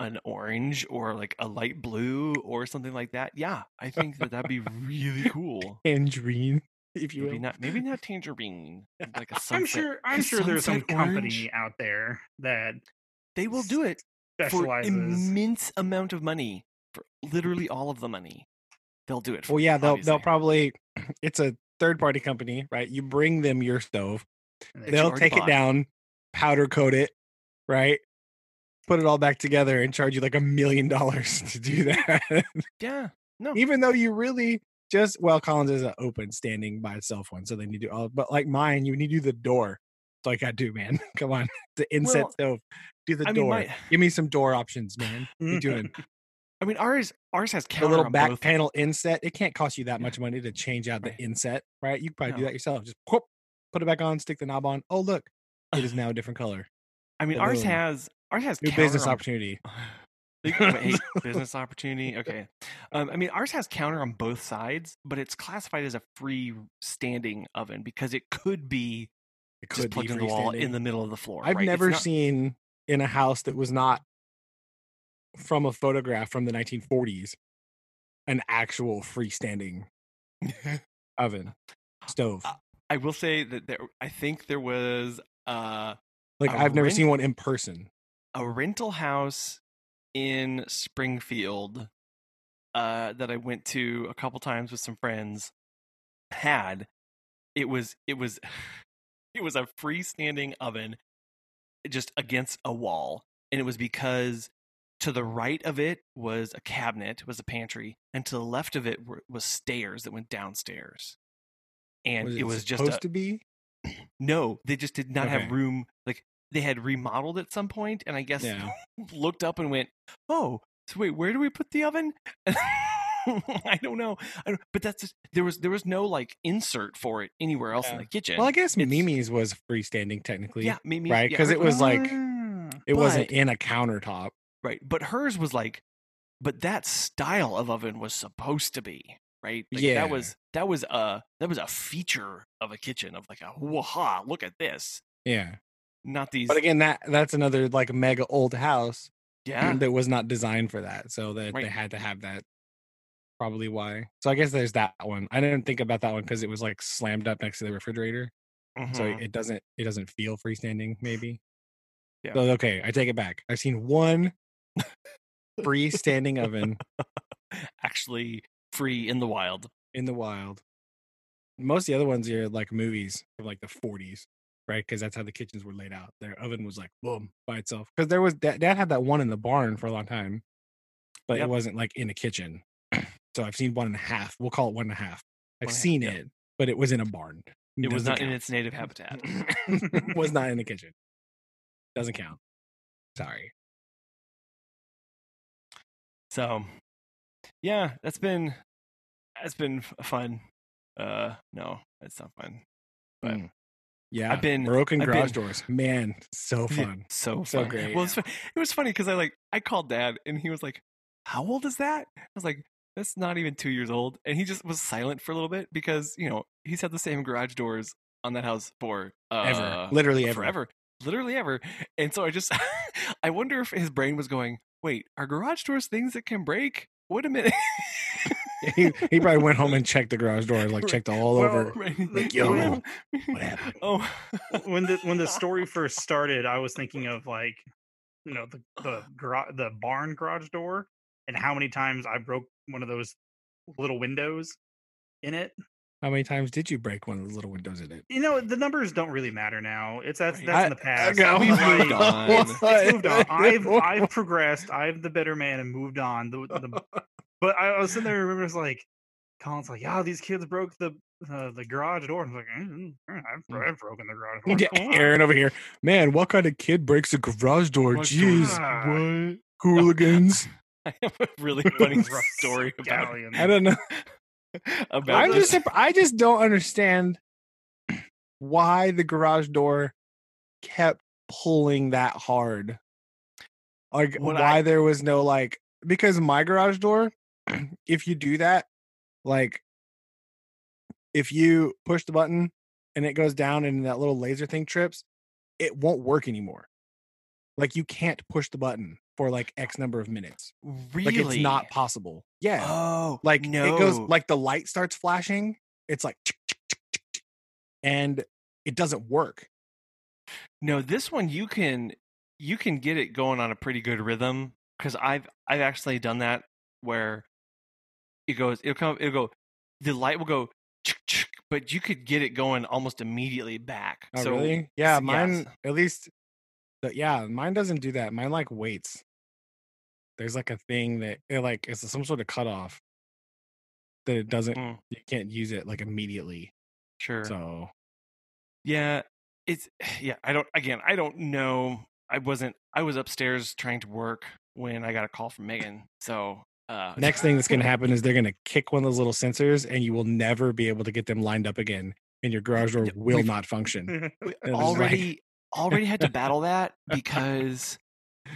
an orange or like a light blue or something like that. Yeah, I think that that'd be really cool. tangerine if you Maybe will not, maybe not <laughs> tangerine, like a sunset. I'm sure. I'm sure there's some sunset company out there that They will do it for immense amount of money, for literally all of the money. They'll do it. For well yeah they'll obviously. they'll probably <clears throat> it's a third party company, right? You bring them your stove, they they'll take it down, powder coat it, right? Put it all back together and charge you like a million dollars to do that. Yeah. <laughs> No. Even though you really just well, Collin's is an open standing by itself one, so they need to all but like mine, you need to do the door. All I do, man. <laughs> Come on. <laughs> The inset Well, stove. Do the I mean, door. my- <sighs> Give me some door options, man. You doing? I mean, ours ours has counter little on back panel inset. It can't cost you that much money to change out the inset, right? You could probably do that yourself. Just whoop, put it back on, stick the knob on. Oh, look, it is now a different color. I mean, ours has ours has New business on- opportunity. <laughs> Wait, business opportunity. Okay. Um, I mean, ours has counter on both sides, but it's classified as a freestanding oven because it could be It could be plugged into the wall in the middle of the floor. I've right? Never not- seen in a house that was not from a photograph from the 1940s an actual freestanding <laughs> oven stove. Uh, I will say that there. I think there was uh, Like I've never seen one in person. A rental house in Springfield uh, that I went to a couple times with some friends had it was it was <sighs> it was a freestanding oven just against a wall and it was because to the right of it was a cabinet was a pantry and to the left of it were, was stairs that went downstairs and was it, was just supposed a, to be. <clears throat> no they just did not Okay. have room like they had remodeled at some point and i guess Yeah. <laughs> looked up and went oh so wait where do we put the oven <laughs> i don't know I don't, but that's just there was there was no like insert for it anywhere else in the kitchen Well, I guess It's- Mimi's was freestanding technically, yeah maybe right? Because hers it was like Ah. it wasn't in a countertop. right but hers was like but that style of oven was supposed to be right like, Yeah. that was that was a that was a feature of a kitchen of like a waha look at this Yeah. Not these But again, that that's another like mega old house yeah that was not designed for that. So that they had to have that. Probably why. So I guess there's that one. I didn't think about that one because it was like slammed up next to the refrigerator. So mhm. it doesn't it doesn't feel freestanding, maybe. Yeah. So okay, I take it back. I've seen one freestanding oven <laughs> actually free in the wild in the wild. Most of the other ones are like movies from like the 40s, right? Because that's how the kitchens were laid out. Their oven was like boom by itself. Because there was dad, dad had that one in the barn for a long time, but Yep. it wasn't like in a kitchen. <clears throat> so I've seen one and a half. We'll call it one and a half. I've One half, seen yeah. it, but it was in a barn. it was Doesn't not in its native <laughs> habitat was not in the kitchen. <laughs> Doesn't count. Sorry. So, yeah, that's been that's been fun. Uh, no, it's not fun. But Mm. Yeah, I've been- broken I've garage been- doors. Man, so <laughs> Yeah, fun. so So fun. great. Well, it was funny because I like I called dad and he was like, "How old is that?" I was like, "That's not even two years old," and he just was silent for a little bit because you know he's had the same garage doors on that house for uh, ever, literally ever. forever, literally ever. And so I just, <laughs> I wonder if his brain was going, "Wait, are garage doors things that can break?" Wait a minute. <laughs> <laughs> he, he probably went home and checked the garage door, like checked all Well, over. <laughs> Right. Like, <laughs> yo, what happened? Oh, when the when the story first started, I was thinking of like, you know, the the garage, the barn garage door, and how many times I broke one of those little windows in it. How many times did you break one of those little windows in it? You know, the numbers don't really matter now. It's that's Right. that's in the past. I- We've Like, moved on. It's, it's moved on. I've I've progressed. I'm the better man and moved on. The, the, but I was sitting there and remember it's like Collin's like, yeah, these kids broke the uh, the garage door. I'm like, mm, mm, I've, I've broken the garage door. Yeah, <laughs> Aaron over here. Man, what kind of kid breaks a garage door? What Jeez, God. what? hooligans. <laughs> I have a really <laughs> funny story about scallion. I don't know. about I'm this. just, I just don't understand <clears throat> why the garage door kept pulling that hard. Like What why I- there was no like because my garage door, <clears throat> if you do that, like if you push the button and it goes down and that little laser thing trips, it won't work anymore. Like you can't push the button for like X number of minutes. really Like it's not possible. Yeah. Oh, like no. it goes like the light starts flashing. It's like and it doesn't work. no. This one you can you can get it going on a pretty good rhythm because I've I've actually done that where it goes it'll come it'll go the light will go but you could get it going almost immediately back. Oh, so really? Yeah, mine yes. at least. The, yeah, mine doesn't do that. Mine like waits. There's like a thing that it like it's some sort of cutoff that it doesn't. Mm. You can't use it like immediately. sure. So Yeah, it's <sighs> yeah. I don't. Again, I don't know. I wasn't. I was upstairs trying to work when I got a call from Megan. So uh, next thing that's gonna happen is they're gonna kick one of those little sensors, and you will never be able to get them lined up again, and your garage door will we've- not function. <laughs> It like- already already had to battle that <laughs> because.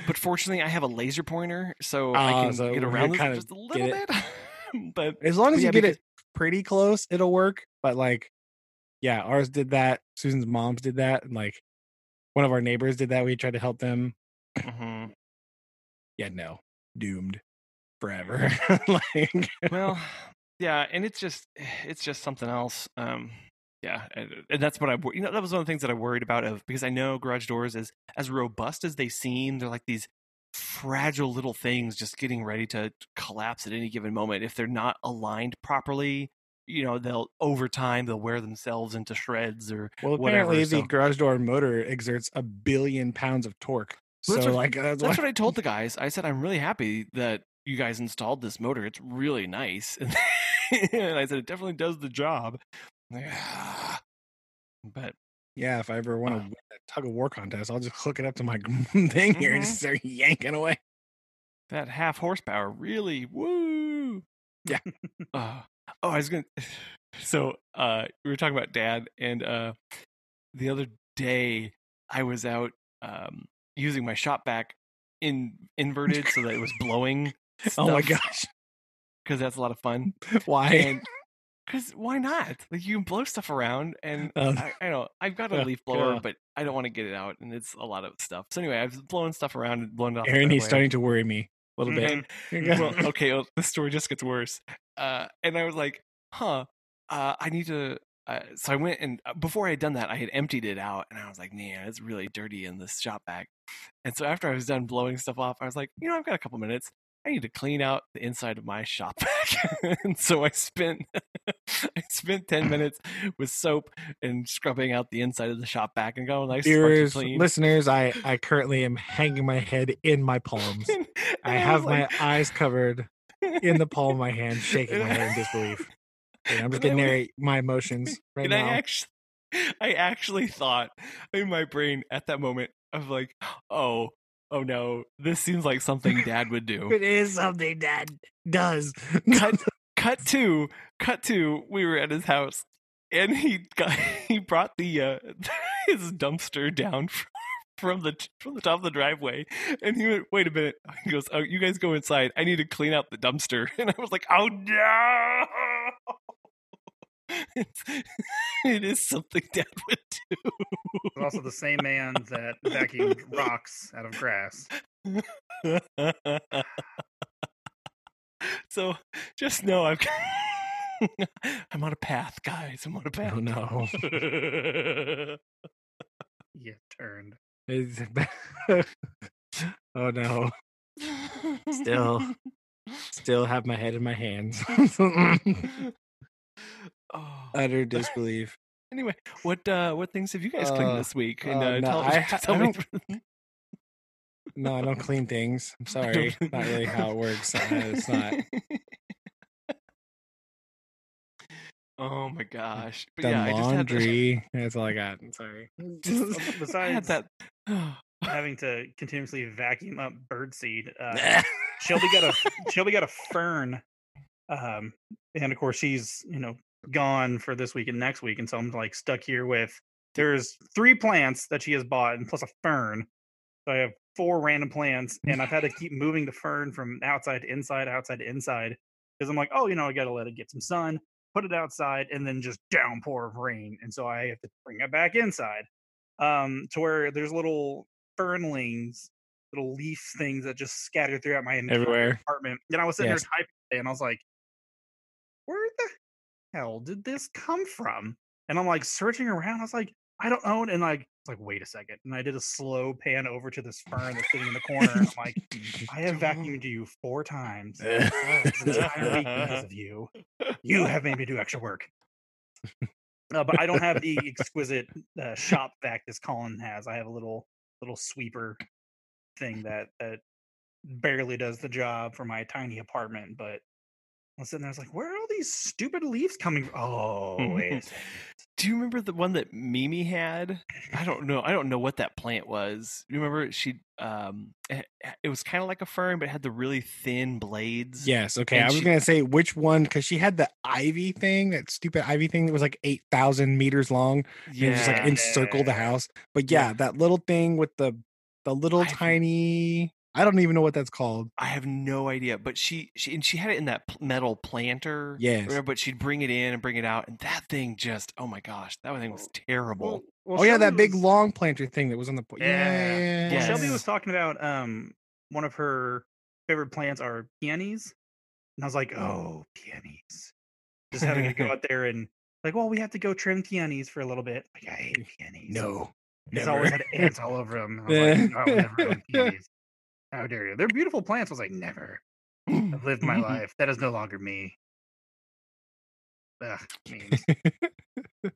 But fortunately, I have a laser pointer, so I Ah, can so get around this just a little bit. <laughs> but As long as yeah, you get because- it pretty close, it'll work. But like, yeah, ours did that. Susan's mom's did that, and like one of our neighbors did that. We tried to help them. mhm. Yeah, no, doomed forever. <laughs> like, well <laughs> yeah and it's just <sighs> it's just something else um yeah and, that's what i you know that was one of the things that i worried about of because i know garage doors as as robust as they seem they're like these fragile little things just getting ready to collapse at any given moment if they're not aligned properly you know they'll over time they'll wear themselves into shreds or well, whatever, apparently the so- garage door motor exerts a billion pounds of torque. So Well, that's what- like, <laughs> that's, that's why- what i told the guys i said i'm really happy that you guys installed this motor it's really nice <laughs> and i said it definitely does the job "Ah." but yeah, if I ever want to Uh. win a tug of war contest, I'll just hook it up to my <laughs> thing here and Mhm. just start <laughs> yanking away. that half horsepower really woo Yeah. uh, oh i was gonna <sighs> so uh we were talking about dad and uh the other day i was out um using my shop vac in inverted so that it was blowing Oh my gosh, <laughs> because that's a lot of fun <laughs> why? because why not like you can blow stuff around and Um, I, I know i've got a uh, leaf blower yeah. but i don't want to get it out and it's a lot of stuff so anyway i was blowing stuff around and blowing it off Aaron, he's starting to worry me a little bit. <laughs> And- well, okay, well, the story just gets worse. Uh, and I was like, huh, uh, I need to. Uh, so I went and uh, before I had done that, I had emptied it out, and I was like, man, it's really dirty in this shop vac. And so after I was done blowing stuff off, I was like, you know, I've got a couple minutes. I need to clean out the inside of my shop vac. <laughs> and so I spent <laughs> I spent ten minutes with soap and scrubbing out the inside of the shop vac and going nice, sparkly Viewers, clean. listeners, I I currently am hanging my head in my palms. <laughs> I have my like- eyes covered in the palm of my hand, shaking my head in disbelief. And I'm just gonna narrate my emotions right and now. I actually, I actually thought in my brain at that moment of like, oh, oh no, this seems like something Dad would <laughs> do. it is something Dad does. cut, <laughs> cut to, cut to. We were at his house, and he got <laughs> he brought the uh, his dumpster down from. From the from the top of the driveway, and he went, "Wait a minute." He goes, "Oh, you guys go inside. I need to clean out the dumpster." And I was like, "Oh no!" It's, <laughs> it is something <laughs> Dad would do. It's also the same man that vacuumed rocks out of grass. <laughs> so just know I've I'm on a path, guys. I'm on a path. Oh no. You turned. Oh no. Still. Still have my head in my hands. Oh. Utter <laughs> disbelief. Anyway, what uh what things have you guys cleaned Uh, this week? And uh, uh, no, tell, I <laughs> tell I me. No, I don't clean things. I'm <laughs> sorry. not really how it works. Uh, it's not. oh my gosh! But Done yeah, I just had that- laundry. That's all I got. I'm sorry. Besides that. <sighs> having to continuously vacuum up birdseed, uh, Shelby got a Shelby got a fern, um, and of course she's you know gone for this week and next week, and so I'm like stuck here with there's three plants that she has bought and plus a fern, so I have four random plants, <laughs> and I've had to keep moving the fern from outside to inside, outside to inside, because I'm like, oh, you know, I got to let it get some sun, put it outside, and then just downpour of rain, and so I have to bring it back inside, um, to where there's little fernlings little leaf things that just scatter throughout my entire Everywhere. apartment. And I was sitting Yes. there typing and I was like, "Where the hell did this come from?" And I'm like searching around. I was like, "I don't own. And like, it's like, wait a second. And I did a slow pan over to this fern that's sitting in the corner. I'm like, <laughs> "I have vacuumed you four times this entire week because of you. You have made me do extra work." Uh, but I don't have the exquisite uh, shop vac this Collin has. I have a little little sweeper thing that that barely does the job for my tiny apartment. But I was sitting there, I was like, where are all these stupid leaves coming from? Oh, wait. <laughs> Do you remember the one that Mimi had? I don't know. I don't know what that plant was. You remember she? Um, it, was kind of like a fern, but it had the really thin blades. Yes. Okay. And I was she- gonna say which one because she had the ivy thing, that stupid ivy thing that was like eight thousand meters long, and it just like Yeah. encircled the house. But yeah, Yeah. that little thing with the the little I've- tiny. I don't even know what that's called. I have no idea, but she she and she had it in that metal planter. Yes. remember, but she'd bring it in and bring it out, and that thing just oh my gosh, that thing was terrible. Well, oh yeah, Shelby that big long planter thing that was on the. po- Yeah. Yeah. yeah, Well, Shelby was talking about um one of her favorite plants are peonies, and I was like, oh, peonies. Just having to go <laughs> out there and like, well, we have to go trim peonies for a little bit. Like, I hate peonies. No. He's never. always had <laughs> ants all over them. I was like, no, never <laughs> peonies. How dare you? They're beautiful plants. I was like, never. I've lived my <laughs> life. That is no longer me. Ugh. <laughs>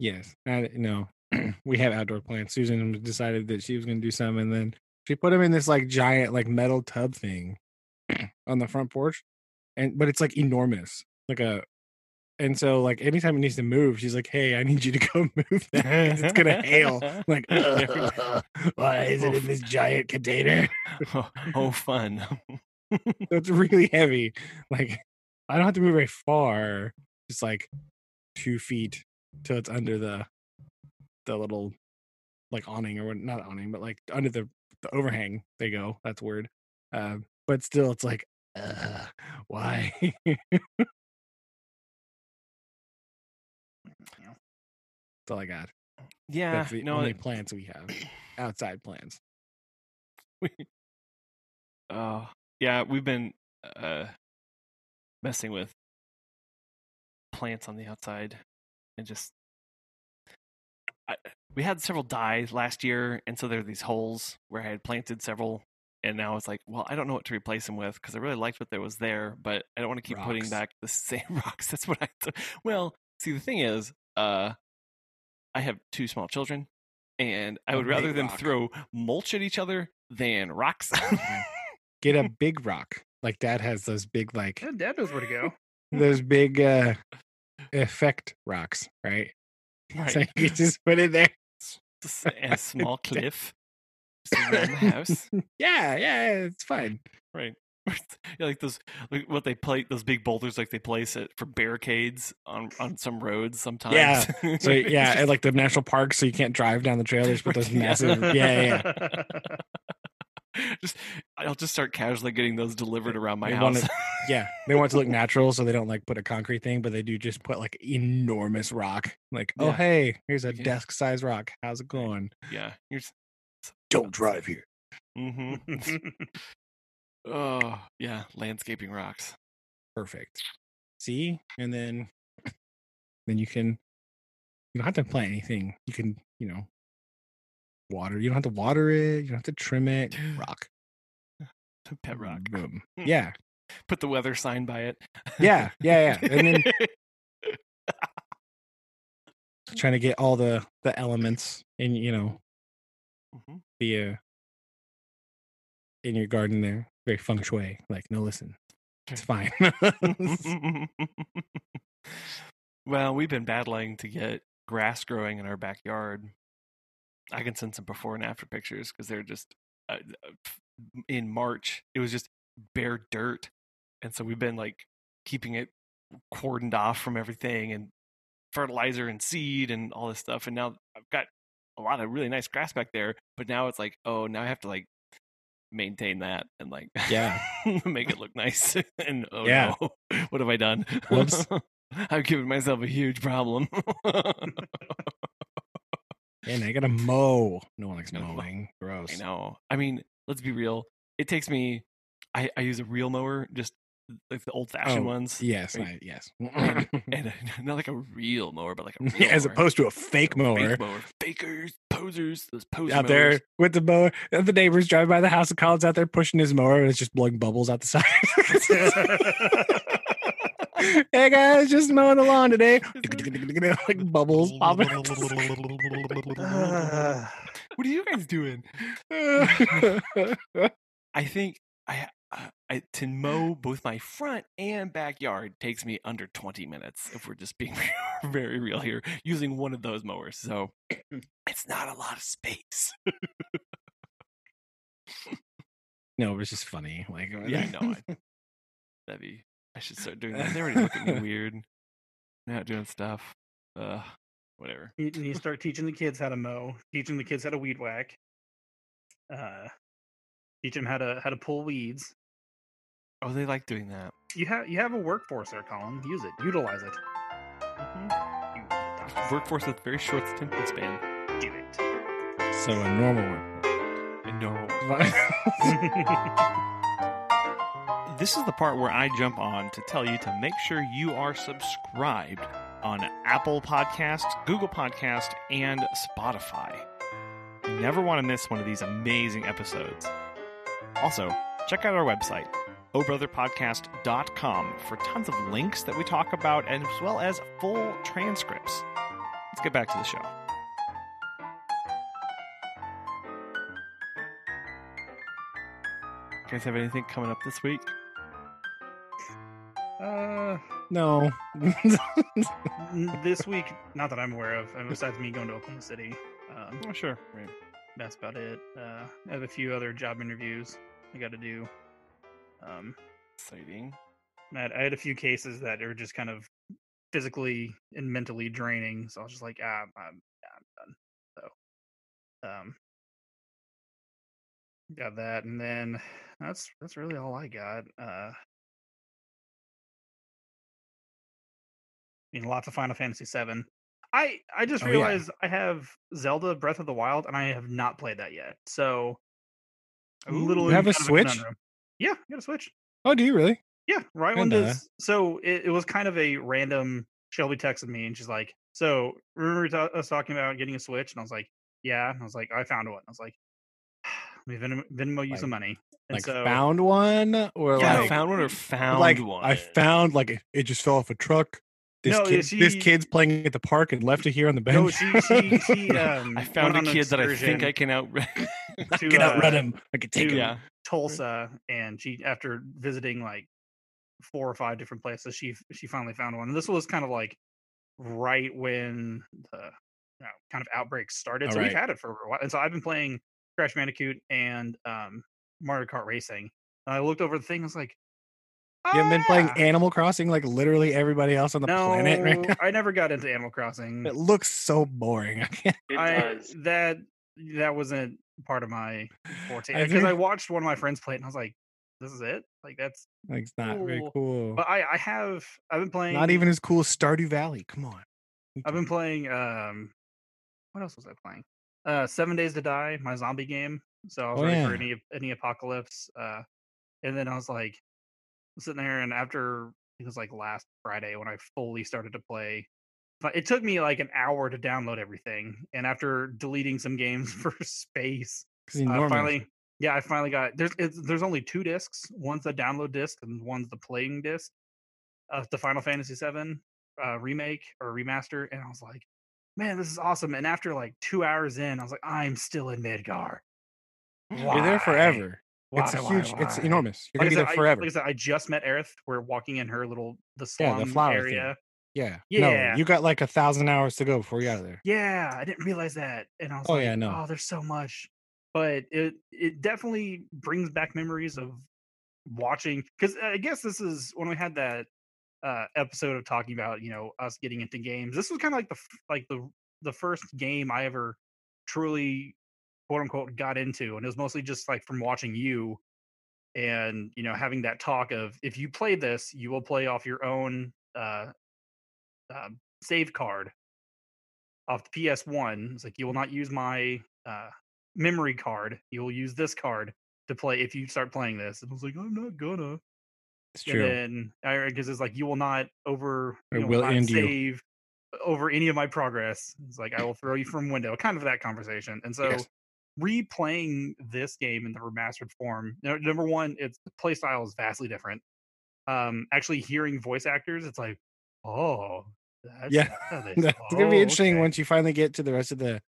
Yes, I no. <clears throat> we have outdoor plants. Susan decided that she was going to do some, and then she put them in this like giant like metal tub thing <clears throat> on the front porch, and but it's like enormous, like a. And so, like, anytime it needs to move, she's like, "Hey, I need you to go <laughs> move that. it's gonna hail." I'm like, <laughs> why is it in this giant container? oh, oh, fun. <laughs> So it's really heavy. Like, I don't have to move very far, just like two feet till it's under the the little like awning or what- not awning, but like under the the overhang. They go. That's word. Um, but still, it's like, uh, why? That's all I got. yeah, That's the know, only it- plants we have. <clears throat> Outside plants. Oh, yeah, we've been uh messing with plants on the outside and just I, we had several die last year and so there are these holes where I had planted several and now it's like, well, I don't know what to replace them with because I really liked what there was there, but I don't want to keep putting back the <laughs> same rocks. That's what I th- well, see the thing is, uh I have two small children and I would rather them rock. throw mulch at each other than rocks. Get a big rock. Like dad has those big like Yeah, Dad knows where to go. those big uh effect rocks, right? <laughs> right. So you just put it there. <laughs> Just a small cliff just around the house. <laughs> yeah, yeah, it's fine. Right. <laughs> like those, like what they play, those big boulders, like they place it for barricades on on some roads sometimes. Yeah. So <laughs> yeah, at like the national park, so you can't drive down the trail. They just put those massive. Yeah, yeah. yeah. <laughs> just I'll just start casually getting those delivered around my They house. wanna- yeah. They want it to look natural, so they don't like put a concrete thing, but they do just put like enormous rock. Like, oh Yeah. hey, here's a Yeah. desk size rock. How's it going? yeah. Here's. Don't drive here. hmm oh yeah, landscaping rocks. Perfect. See, and then then you can you don't have to plant anything. You can you know water. You don't have to water it. You don't have to trim it. Rock. Pet rock. Boom. Yeah. Put the weather sign by it. Yeah. Yeah. Yeah. And then <laughs> trying to get all the the elements in you know Mhm. the uh in your garden there very feng shui like no listen it's <laughs> fine <laughs> well, we've been battling to get grass growing in our backyard. I can send some before and after pictures because they're just uh, uh, in March. It was just bare dirt, and so we've been like keeping it cordoned off from everything and fertilizer and seed and all this stuff. And now I've got a lot of really nice grass back there, but now it's like, oh, now I have to like maintain that and like Yeah. <laughs> make it look nice. <laughs> and oh Yeah. no, <laughs> what have I done? Whoops. I've given myself a huge problem. and i gotta mow no one likes No. mowing gross I know. I mean, let's be real. It takes me. I, I use a real mower, just like the old fashioned Oh, ones. yes Right. I- yes <laughs> and <laughs> not like a real mower, but like a <laughs> real as opposed to a fake mower Fake mower. Fakers, posers, those poser out there with the mower and the neighbors drive by the house and Collin's out there pushing his mower and it's just blowing bubbles out the side hey guys, just mowing the lawn today. like bubbles popping. Uh, what are you guys doing? I think I, I to mow <gasps> both my front and backyard takes me under 20 minutes if we're just being <laughs> very real here using one of those mowers. So <clears throat> it's not a lot of space. no, it was just funny. Like, Yeah, I know. I, <laughs> that'd be. I should start doing that. They're already look at me <laughs> weird. Not doing stuff. Uh, whatever. you, you start teaching the kids how to mow, teaching the kids how to weed whack, uh, teach them how to how to pull weeds. Oh, they like doing that. You have you have a workforce there, Collin. Use it, utilize it. You dumbass. Workforce with very short attention span. Do it. so a normal work. A normal <laughs> This is the part where I jump on to tell you to make sure you are subscribed on Apple Podcast, Google Podcast, and Spotify. You never want to miss one of these amazing episodes. Also, check out our website, ohbrotherpodcast.com, for tons of links that we talk about as well as full transcripts. Let's get back to the show. You guys have anything coming up this week? Uh, no. <laughs> this week, not that I'm aware of. uh, Besides me going to Oklahoma City, um, Oh, sure. Right. that's about it. Uh, I have a few other job interviews I got to do. Um, Exciting. I had, I had a few cases that are just kind of physically and mentally draining. So I was just like, ah, I'm, I'm, yeah, I'm done. So, um, got that, and then that's that's really all I got. Uh, I mean, lots of Final Fantasy VII. I I just Oh, yeah. realized I have Zelda Breath of the Wild, and I have not played that yet. So, I'm Ooh. literally have a Switch? conundrum. Yeah, I got a Switch. oh, do you really? Yeah, right I when know. So it, it was kind of a random. Shelby texted me and she's like, "So remember we ta- us talking about getting a Switch?" And I was like, "Yeah." And I was like, "I found one." I was like, <sighs> "Let me Venmo, Venmo you Like- some money." And Like so found one or Yeah, like found one or found like one. I found like it, it just fell off a truck. This No, kid, this kid's playing at the park and left it here on the bench. no, she she she <laughs> um. I found a went on an kid that I think I can out. <laughs> I to, can outrun uh, him. I can take to- him. yeah. Tulsa, and she after visiting like four or five different places, she she finally found one. And this was kind of like right when the you know, kind of outbreak started. So we've had it for a while. And so I've been playing Crash Bandicoot and um, Mario Kart Racing. And I looked over the thing. I was like, You haven't been playing "Ah." Animal Crossing like literally everybody else on the no, planet right now. I never got into Animal Crossing. It looks so boring. I can't. It I does. that that wasn't part of my forte I because I think- watched one of my friends play it and I was like, "This is it? Like that's." Like it's not very Cool. cool. But I I have I've been playing Not even as cool as Stardew Valley. Come on. I've been playing um what else was I playing? Uh Seven Days to Die, my zombie game. So I was Oh, ready for any any apocalypse. Uh and then I was like sitting there and after it was like last Friday when I fully started to play. But it took me like an hour to download everything. And after deleting some games <laughs> for space, I finally yeah, I finally got there's it's, there's only two discs. One's the download disc and one's the playing disc. Uh, the Final Fantasy VII uh, remake or remaster, and I was like, man, this is awesome. And after like two hours in, I was like, I'm still in Midgar. You're there forever. Why, it's a why, huge. It's enormous. You're Like I gonna be said, there I- forever. like I said, I just met Aerith. We're walking in her little the Yeah, slum the flower thing. Yeah. Yeah. No, you got like a thousand hours to go before you're out of there. Yeah, I didn't realize that, and I was Oh, like, yeah, no. "Oh, there's so much." But it it definitely brings back memories of watching because I guess this is when we had that uh, episode of talking about you know us getting into games. This was kind of like the like the the first game I ever truly quote unquote got into, and it was mostly just like from watching you and you know having that talk of if you play this, you will play off your own uh, uh, save card off the PS1. It's like you will not use my uh, memory card. You will use this card to play if you start playing this. And I was like, I'm not gonna. It's And true. then because it's like you will not over you know, will not end you. save over any of my progress. It's like I will throw you from window. Kind of that conversation. And so Yes. replaying this game in the remastered form. you know, Number one, its the play style is vastly different. um actually hearing voice actors, it's like, oh, that's, Yeah. <laughs> <laughs> that's how they That's oh, gonna be oh, interesting okay. once you finally get to the rest of the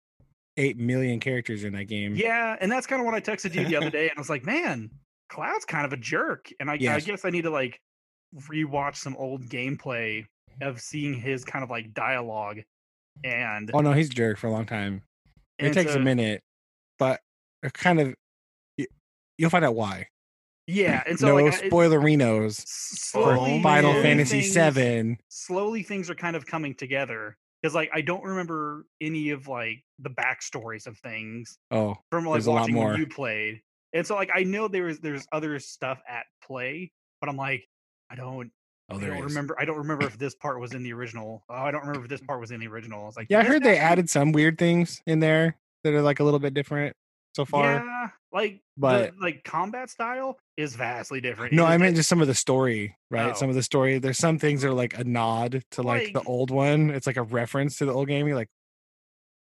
eight million characters in that game. Yeah, and that's kind of what I texted you the other <laughs> day, and I was like, man, Cloud's kind of a jerk, and I, I guess I need to like rewatch some old gameplay of seeing his kind of like dialogue, and Oh no, he's a jerk for a long time. It takes so- a minute, but it kind of you'll find out why. Yeah, and so no like spoilerinos for Final Fantasy things- VII. slowly things are kind of coming together because like I don't remember any of like the backstories of things Oh, from like There's a lot watching when you played, and so like I know there was there's other stuff at play, but I'm like I don't oh, I don't is. remember. I don't remember if <coughs> this part was in the original. Oh, I don't remember if this part was in the original. It's like Yeah, I heard they added some weird things in there that are like a little bit different so far. Yeah, like but the, like combat style is vastly different. No, I meant just some of the story, right? Some of the story. There's some things that are like a nod to like, like the old one. It's like a reference to the old game. You're like,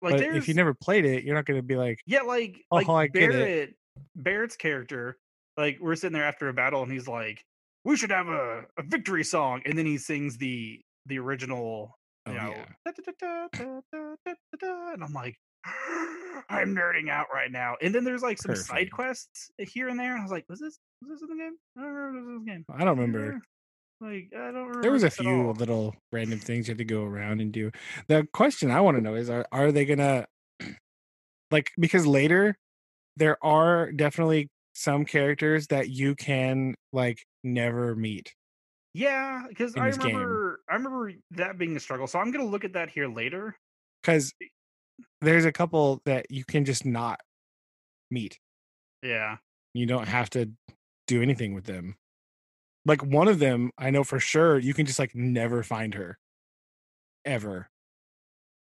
like if you never played it, you're not gonna be like, yeah, like oh, like I Barret, Barret's character. Like we're sitting there after a battle, and he's like, "We should have a, a victory song," and then he sings the the original. Oh, you know, yeah. da, da, da, and I'm like, I'm nerding out right now. And then there's like some side quests eh, here and there, and I was like, was this was this in the game? I don't remember this game. I don't remember. Like I don't remember. There was a few little random things you have to go around and do. The question I want to know is, are are they gonna <clears throat> like because later there are definitely some characters that you can like never meet. Yeah, because I this game. remember I remember that being a struggle. So I'm gonna look at that here later. because there's a couple that you can just not meet. Yeah. You don't have to do anything with them. Like one of them, I know for sure you can just like never find her ever.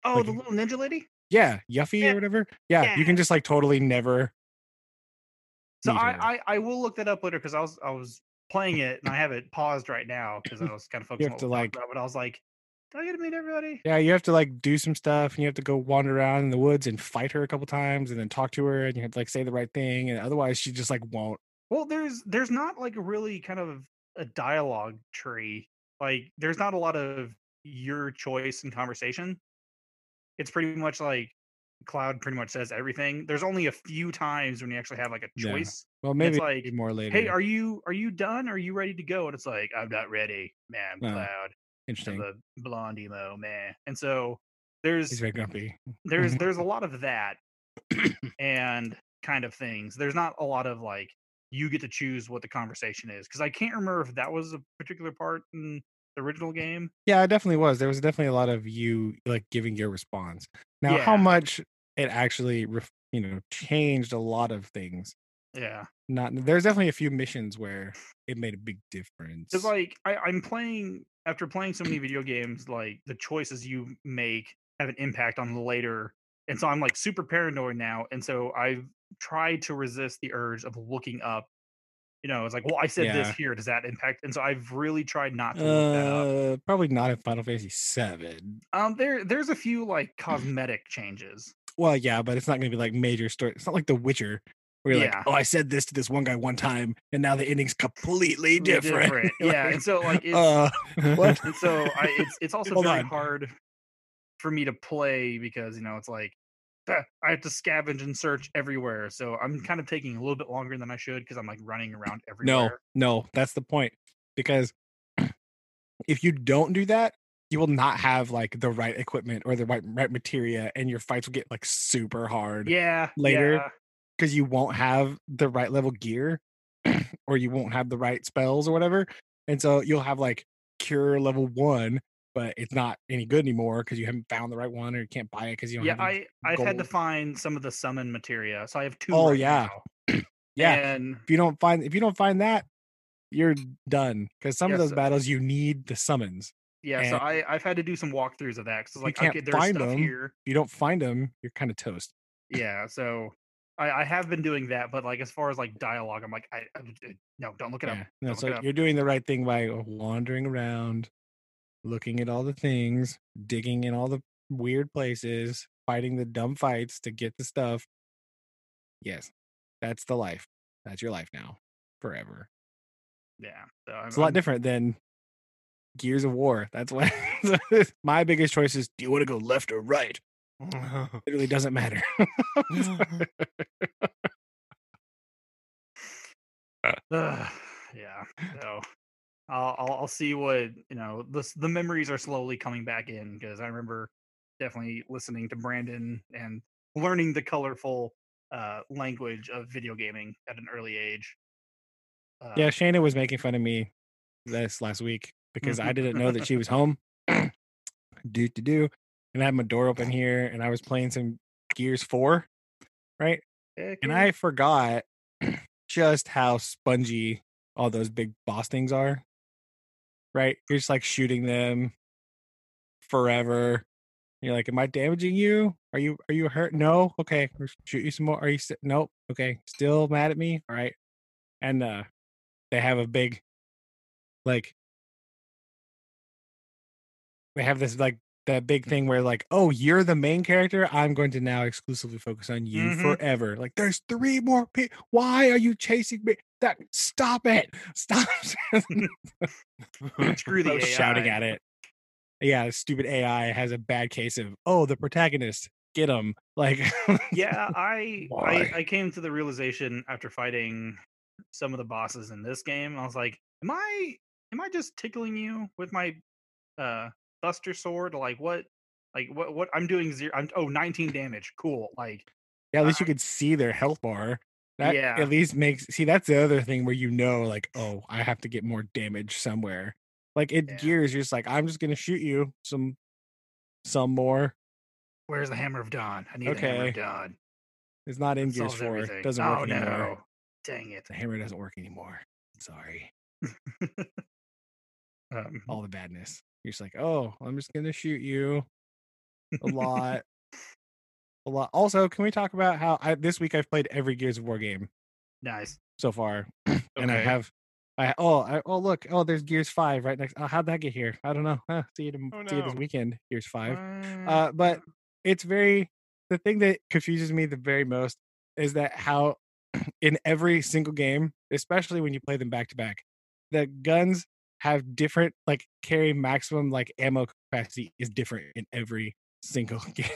Oh, Like the little ninja lady. Yeah, Yuffie Yeah. or whatever. Yeah, you can just like totally never. So I. I I will look that up later because I was I was playing it and I have it paused right now because I <laughs> was kind of focused on have what to, like- about, but I was like, do I get to meet everybody? Yeah, you have to like do some stuff and you have to go wander around in the woods and fight her a couple times and then talk to her and you have to like say the right thing and otherwise she just like won't. Well, there's there's not like really kind of a dialogue tree. Like there's not a lot of your choice and conversation. It's pretty much like Cloud pretty much says everything. There's only a few times when you actually have like a Yeah. choice. Well, maybe like, more later. Hey, are you are you done? Are you ready to go? And it's like, I'm not ready, man. Oh, Cloud. Interesting. the blonde emo, man. And so there's He's very grumpy. there's <laughs> there's a lot of that <coughs> and kind of things. There's not a lot of like you get to choose what the conversation is because I can't remember if that was a particular part in the original game. Yeah, it definitely was. There was definitely a lot of you like giving your response. Now, how much it actually, ref- you know, changed a lot of things. Yeah, Not there's definitely a few missions where it made a big difference. because like I, I'm playing after playing so many <clears throat> video games, like the choices you make have an impact on the later, and so I'm like super paranoid now, and so I've tried to resist the urge of looking up. You know, it's like, well, I said this here. Does that impact? And so I've really tried not to look that up. uh, probably not in Final Fantasy Seven. Um, there there's a few like <clears throat> cosmetic changes. Well, yeah, but it's not going to be like major story. It's not like The Witcher, where you're Yeah. like, oh, I said this to this one guy one time, and now the ending's completely different. <laughs> Yeah, and so like it's uh, <laughs> what? and so I it's it's also Hold very on. hard for me to play because you know it's like I have to scavenge and search everywhere. So I'm kind of taking a little bit longer than I should because I'm like running around everywhere. No, no, that's the point. Because <clears throat> if you don't do that, you will not have like the right equipment or the right right materia, and your fights will get like super hard Yeah, Later, yeah, because you won't have the right level gear, <clears throat> or you won't have the right spells or whatever, and so you'll have like cure level one, but it's not any good anymore because you haven't found the right one or you can't buy it because you don't yeah. I I've had to find some of the summon materia, so I have two. Oh, right yeah. <clears throat> yeah, and if you don't find if you don't find that, you're done because some of those battles you need the summons. yeah, so I I've had to do some walkthroughs of that because like can't okay, there's find stuff them. here. If you don't find them, you're kind of toast. Yeah, so I, I have been doing that, but like as far as like dialogue, I'm like, I, I uh, no, don't look it Yeah. up. No, Don't so look it up. you're doing the right thing by uh, wandering around, looking at all the things, digging in all the weird places, fighting the dumb fights to get the stuff. Yes, that's the life. That's your life now, forever. Yeah, so It's a lot I'm- different than Gears of War. That's <laughs> why my biggest choice is: Do you want to go left or right? <laughs> It really doesn't matter. <laughs> <laughs> Yeah. So I'll, I'll I'll see what you know. The the memories are slowly coming back in because I remember definitely listening to Brandon and learning the colorful uh, language of video gaming at an early age. Uh, yeah, Shayna was making fun of me this last week because I didn't know that she was home. <clears throat> do to do, and I had my door open here, and I was playing some Gears Four, right? heck And yeah. I forgot <clears throat> just how spongy all those big boss things are. Right? You're just like shooting them forever. You're like, am I damaging you? Are you are you hurt? No. Okay. Shoot you some more. Are you st- nope. Okay. Still mad at me? All right. And uh they have a big like they have this like that big thing where like, oh, you're the main character. I'm going to now exclusively focus on you Mhm. forever. Like, there's three more people. Why are you chasing me? That stop it. <laughs> Stop. <laughs> <laughs> Screw the I was shouting at it. Yeah, stupid AI has a bad case of oh, the protagonist, get him. Like, yeah, I, I I came to the realization after fighting some of the bosses in this game. I was like, am I am I just tickling you with my uh Buster sword? Like what? Like what? What I'm doing zero. I'm oh 19 damage. Cool. Like yeah, at least you I- could see their health bar. That Yeah. at least makes see that's the other thing where you know, like, oh, I have to get more damage somewhere. Like it Yeah. gears, you're just like, I'm just gonna shoot you some some more. where's the hammer of dawn? I need the hammer of dawn. It's not in That Gears solves 4. everything. Doesn't oh work anymore. no! Dang it. The hammer doesn't work anymore. Sorry. <laughs> Um, All the badness. You're just like, oh, I'm just gonna shoot you a <laughs> lot. a lot. Also, can we talk about how I this week I've played every Gears of War game Nice. so far. <clears throat> and I Okay. have I oh I, oh look oh there's Gears Five right next. Oh, how'd that get here? I don't know. <laughs> Huh, see you. tom- Oh, See you this no. weekend. Gears Five. Uh, but it's very the thing that confuses me the very most is that how <clears throat> in every single game, especially when you play them back to back, the guns have different like carry maximum like ammo capacity is different in every single <laughs> game.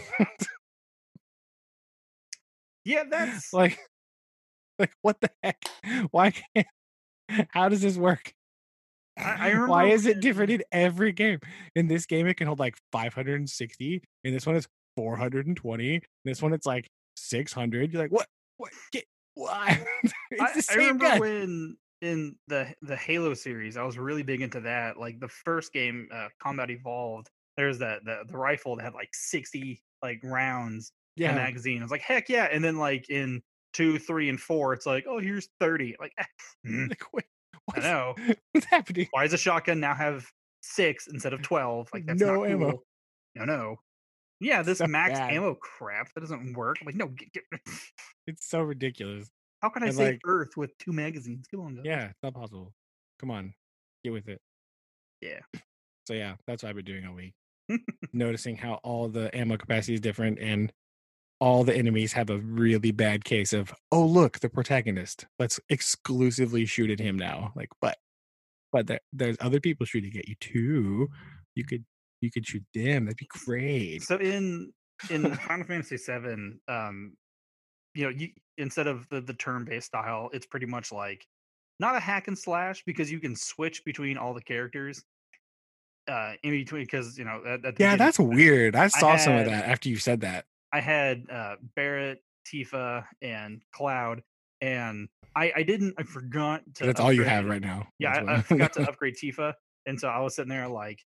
yeah, <laughs> that's like like what the heck? <laughs> Why can't how does this work? I- I remember Why is it different in every game? In this game, it can hold like 560. In this one, it's 420. In this one, it's like 600. You're like, what? What? Get why? it's I, the I same remember gun. when in the the Halo series, I was really big into that. Like the first game, uh, Combat Evolved, there's that the, the rifle that had like 60 like rounds in a yeah. magazine. I was like, heck yeah! And then like in two, three, and four, it's like, oh, here's 30. Like, eh, mm, Like, wait, I know. <laughs> what's happening? Why does a shotgun now have six instead of 12? Like that's No not ammo. cool. No, no. Yeah, this So max bad. ammo crap that doesn't work. I'm like, no, get, get, <laughs> It's so ridiculous. How can I And, save like- Earth with two magazines? Come on, guys. Yeah, it's not possible. Come on, get with it. Yeah. So yeah, that's what I've been doing all week. <laughs> Noticing how all the ammo capacity is different and all the enemies have a really bad case of, oh look, the protagonist. Let's exclusively shoot at him now. Like, but but there, there's other people shooting at you too. You could you could shoot them. That'd be great. So in in <laughs> Final Fantasy VII, um, you know, you instead of the the turn based style, it's pretty much like not a hack and slash because you can switch between all the characters. Uh, in between, because you know, at, at Yeah, that's weird. I saw some of that after you said that. I had uh, Barret, Tifa, and Cloud, and I I didn't I forgot to. That's all you have right now. Yeah, I, I forgot to <laughs> upgrade Tifa, and so I was sitting there like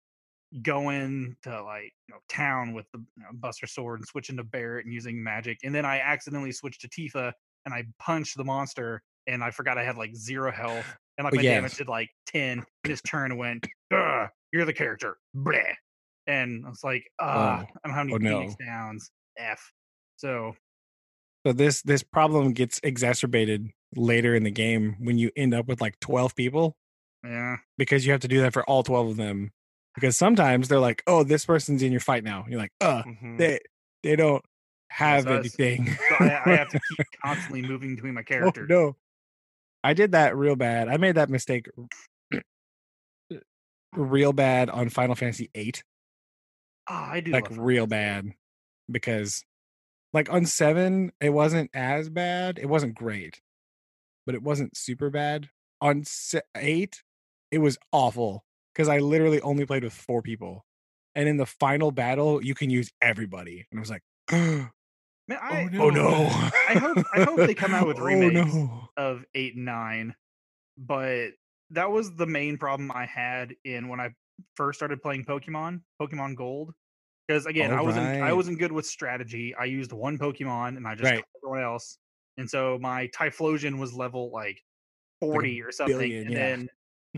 going to like you know town with the you know, Buster Sword and switching to Barret and using magic, and then I accidentally switched to Tifa and I punched the monster, and I forgot I had like zero health, and like my damage did like ten, and his turn went, "Ugh, you're the character, bleh. and I was like, ah, Oh. I'm having Oh, Phoenix no. Downs, F. So So this this problem gets exacerbated later in the game when you end up with like 12 people yeah, because you have to do that for all 12 of them. Because sometimes they're like, "Oh, this person's in your fight now." You're like, "Uh, Mhm. they they don't have so anything." so I, I have to keep <laughs> constantly moving between my oh, characters. no. I did that real bad. I made that mistake <clears throat> real bad on Final Fantasy VIII, Oh, I do like real bad, because like on seven it wasn't as bad. It wasn't great, but it wasn't super bad. On se- eight, it was awful because I literally only played with four people, and in the final battle you can use everybody, and I was like, oh Man, I, no. no! <laughs> I hope I hope they come out <laughs> with Oh, remakes no. of eight and nine, but that was the main problem I had in when I first started playing Pokemon, Pokemon Gold. Because again, I wasn't I wasn't good with strategy. I used one Pokemon and I just Right. everyone else, and so my Typhlosion was level like forty or something, billion, and yeah. then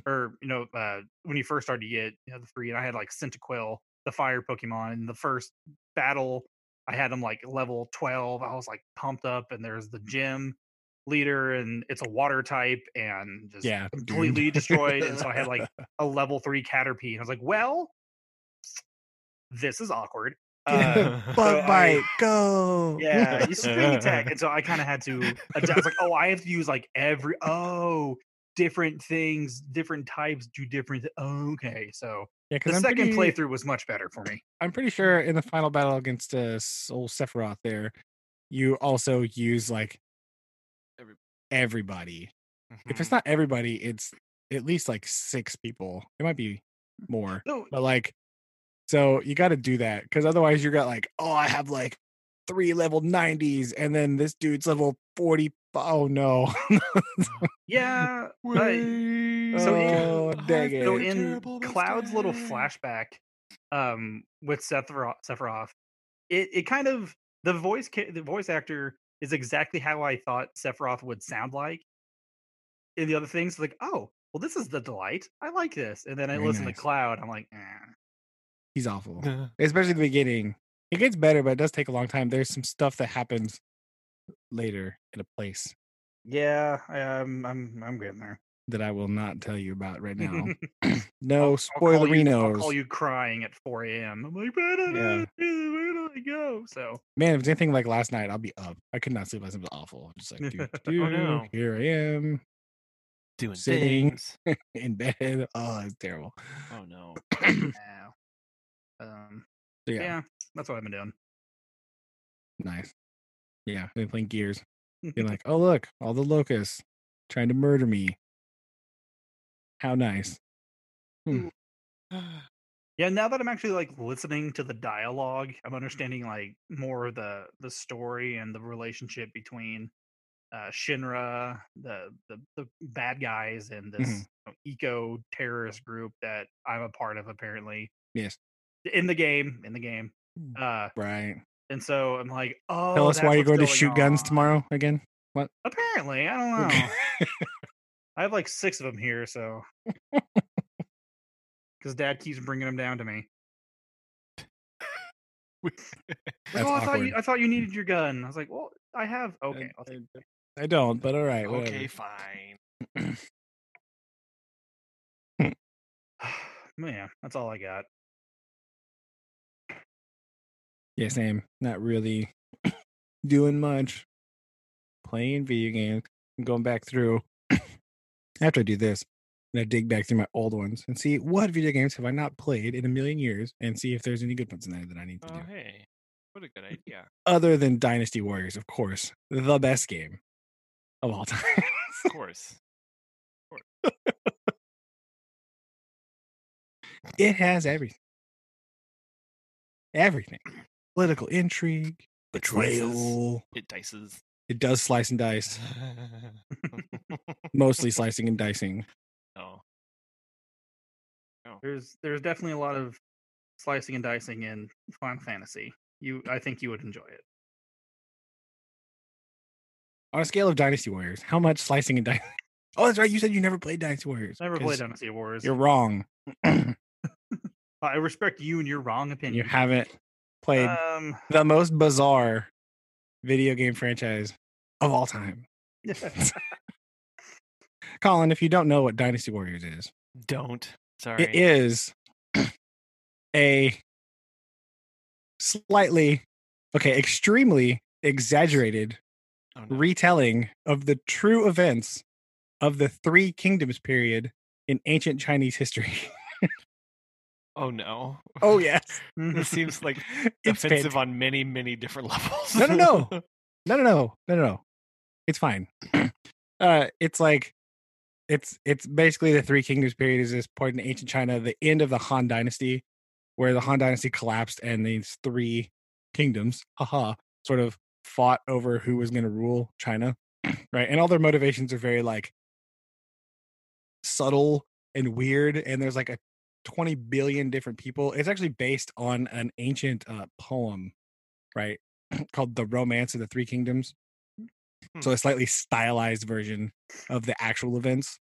or you know uh, when you first started to get you know the three, and I had like Cyndaquil, the fire Pokemon, in the first battle I had him like level 12. I was like pumped up, and there's the gym leader, and it's a water type, and just Yeah, completely destroyed. And so I had like <laughs> a level three Caterpie. And I was like, well, this is awkward. Uh, <laughs> <laughs> Bug so I- bite, go! yeah, you string attack. And so I kind of had to adjust. I was like, oh, I have to use like every oh different things, different types do different. Th- oh, okay, so yeah. the Because I'm second pretty, playthrough was much better for me. I'm pretty sure in the final battle against uh, S- old Sephiroth, there, you also use like Every- everybody. If it's Mhm. not everybody, it's at least like six people. It might be more, No, but like, so you got to do that because otherwise you're got like, oh, I have like three level 90s, and then this dude's level 40. Oh no! <laughs> yeah, but So <laughs> in- oh I dang feel so it! in Cloud's little flashback um with Sephiroth, Sephiroth it, it kind of the voice the voice actor is exactly how I thought Sephiroth would sound like in the other things like oh well this is the delight I like this and then I Very listen nice. to Cloud I'm like eh. He's awful. <laughs> especially the beginning. It gets better, but it does take a long time. There's some stuff that happens later in a place yeah I, um, I'm I'm getting there that I will not tell you about right now. <laughs> <clears throat> I'll- no I'll call you- I'll call you crying at 4 a.m. I'm like where did, Yeah. I, where did I go so Man, if it's anything like last night, I'll be up. I could not sleep last night. It was awful. Just like, dude, <laughs> Oh, no. here I am doing Sitting. things. <laughs> in bed. Oh, it's terrible. Oh <clears throat> no. um So, yeah. yeah, that's what I've been doing nice. Yeah, been playing Gears. Being <laughs> like, oh look, all the locusts trying to murder me. How nice. <sighs> Yeah, now that I'm actually like listening to the dialogue, I'm understanding like more of the the story and the relationship between uh Shinra, the the, the bad guys, and this Mhm. you know, eco terrorist group that I'm a part of apparently Yes. in the game. In the game, Mm. uh, Right. And so I'm like, oh, Tell us that's why you're what's going to shoot guns tomorrow again. What? Apparently, I don't know. I have like six of them here, so <laughs> because Dad keeps bringing them down to me. <laughs> Like, That's oh, I thought you. I thought you needed your gun. I was like, well, I have. Okay, I'll I don't, but all right. okay, whatever. fine. <clears throat> <sighs> Man, that's all I got. Yeah, same. Not really <coughs> doing much. Playing video games. I'm going back through. <coughs> After I do this, And I'm dig back through my old ones and see what video games have I not played in a million years, and see if there's any good ones in there that I need to Oh do. hey, what a good idea. Other than Dynasty Warriors, of course, the best game of all <laughs> time. Of course. it has everything. Everything. Political intrigue, betrayal. It dices. It does slice and dice. <laughs> <laughs> Mostly slicing and dicing. Oh. oh. There's there's definitely a lot of slicing and dicing in Final Fantasy. You, I think you would enjoy it. On a scale of Dynasty Warriors, how much slicing and dicing? <laughs> Oh, that's right. You said you never played Dynasty Warriors. Never played Dynasty Warriors. You're wrong. <clears throat> I respect you and your wrong opinion. You haven't played Um, the most bizarre video game franchise of all time. <laughs> Collin, if you don't know what Dynasty Warriors is, Don't. Sorry. it is <clears throat> a slightly, okay, extremely exaggerated Oh, no. retelling of the true events of the Three Kingdoms period in ancient Chinese history. <laughs> Oh no. oh <laughs> yes, This seems like <laughs> it's offensive on many, many different <laughs> levels. No, no, no. No, no, no, no, no, no. It's fine. <clears throat> uh, it's like it's it's basically the Three Kingdoms period is this point in ancient China, the end of the Han Dynasty, where the Han Dynasty collapsed and these three kingdoms, haha, sort of fought over who was going to rule China, <clears throat> right? And all their motivations are very like subtle and weird, and there's like a 20 billion different people. It's actually based on an ancient uh, poem, right? <clears throat> called The Romance of the Three Kingdoms. So a slightly stylized version of the actual events.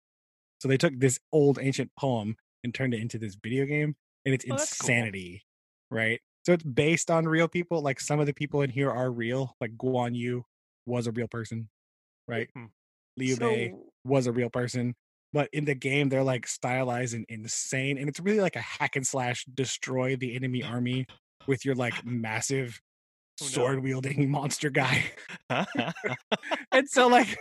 So they took this old ancient poem and turned it into this video game, and it's Oh, that's cool. insanity, right? So it's based on real people. Like some of the people in here are real. Like Guan Yu was a real person, right? Hmm. Liu Bei was a real person. But in the game, they're like stylized and insane. And it's really like a hack and slash destroy the enemy <laughs> army with your like massive Oh, no. sword wielding <laughs> monster guy. <laughs> and so like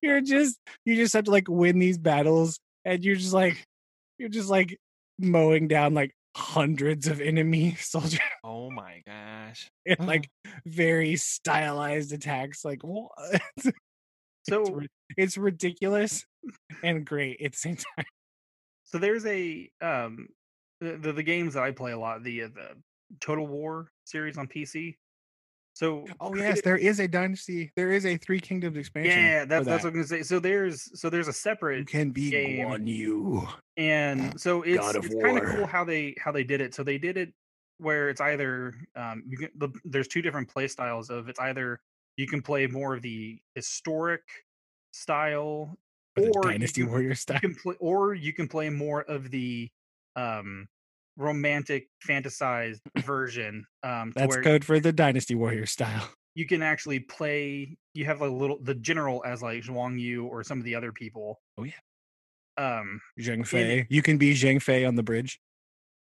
you're just you just have to like win these battles and you're just like you're just like mowing down like hundreds of enemy soldiers oh my gosh. in <gasps> like very stylized attacks like what so ri- it's ridiculous and great at the same time <laughs> so there's a um the, the the games that I play a lot the uh, the Total War series on PC. So oh <laughs> yes there is a dynasty there is a three kingdoms expansion yeah, that's that's that. what I'm gonna say. So there's so there's a you separate can be game. Guan Yu. and so it's, it's kind of cool how they how they did it. So they did it where it's either um you can, the, there's two different play styles of it's either you can play more of the historic style or the or you dynasty can- warrior style you can play or you can play more of the um romantic fantasized version um that's code for the dynasty warrior style <laughs> you can actually play you have a little the general as like Zhuang Yu or some of the other people Oh, yeah. um Zhang Fei. You can be Zhang Fei on the bridge.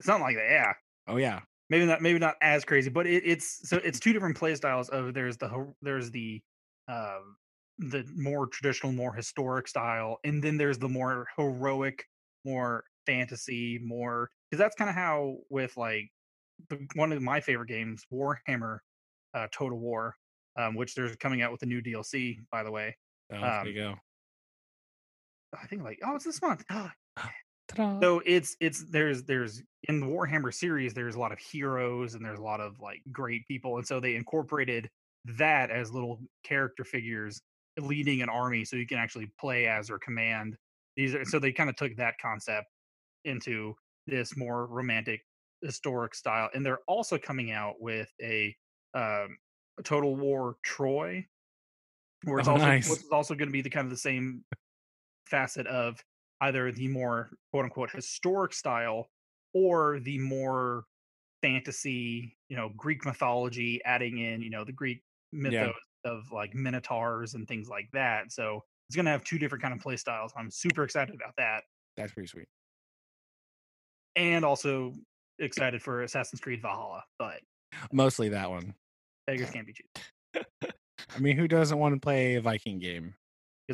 something like that yeah Oh yeah. Maybe not maybe not as crazy but it, it's so it's two different play styles of there's the there's the um the more traditional more historic style and then there's the more heroic more fantasy more because that's kind of how with like the, one of my favorite games warhammer uh total war um which there's coming out with a new dlc by the way Oh, there Um, you go. i think like oh it's this month Ta-da. so it's it's there's there's in the warhammer series there's a lot of heroes and there's a lot of like great people and so they incorporated that as little character figures leading an army so you can actually play as or command these are so they kind of took that concept into this more romantic historic style and they're also coming out with a um a total war troy where it's Oh, also nice. which is also going to be the kind of the same facet of either the more quote unquote historic style or the more fantasy, you know, Greek mythology, adding in, you know, the Greek mythos of like minotaurs and things like that. So it's gonna have two different kind of play styles. I'm super excited about that. That's pretty sweet. And also excited for Assassin's Creed Valhalla, but Mostly that one. beggars <laughs> can't be choosers. I mean, who doesn't want to play a Viking game?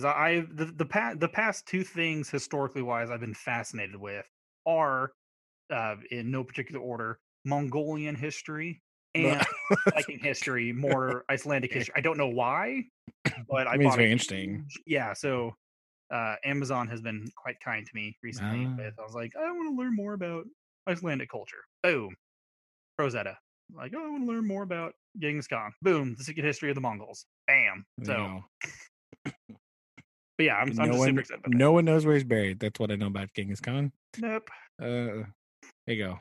Because I, the the past the past two things historically wise I've been fascinated with are uh, in no particular order Mongolian history and <laughs> Viking history, more Icelandic history. I don't know why, but I, mean, it's very interesting. Yeah, so uh, Amazon has been quite kind to me recently. With I was like, I want to learn more about Icelandic culture. Boom, Rosetta. Like, oh, I want to learn more about Genghis Khan. Boom, the secret history of the Mongols. Bam. So, go. But yeah, I'm, I'm just one, super excited. No one knows where he's buried. That's what I know about Genghis Khan. Nope. Uh, there you go.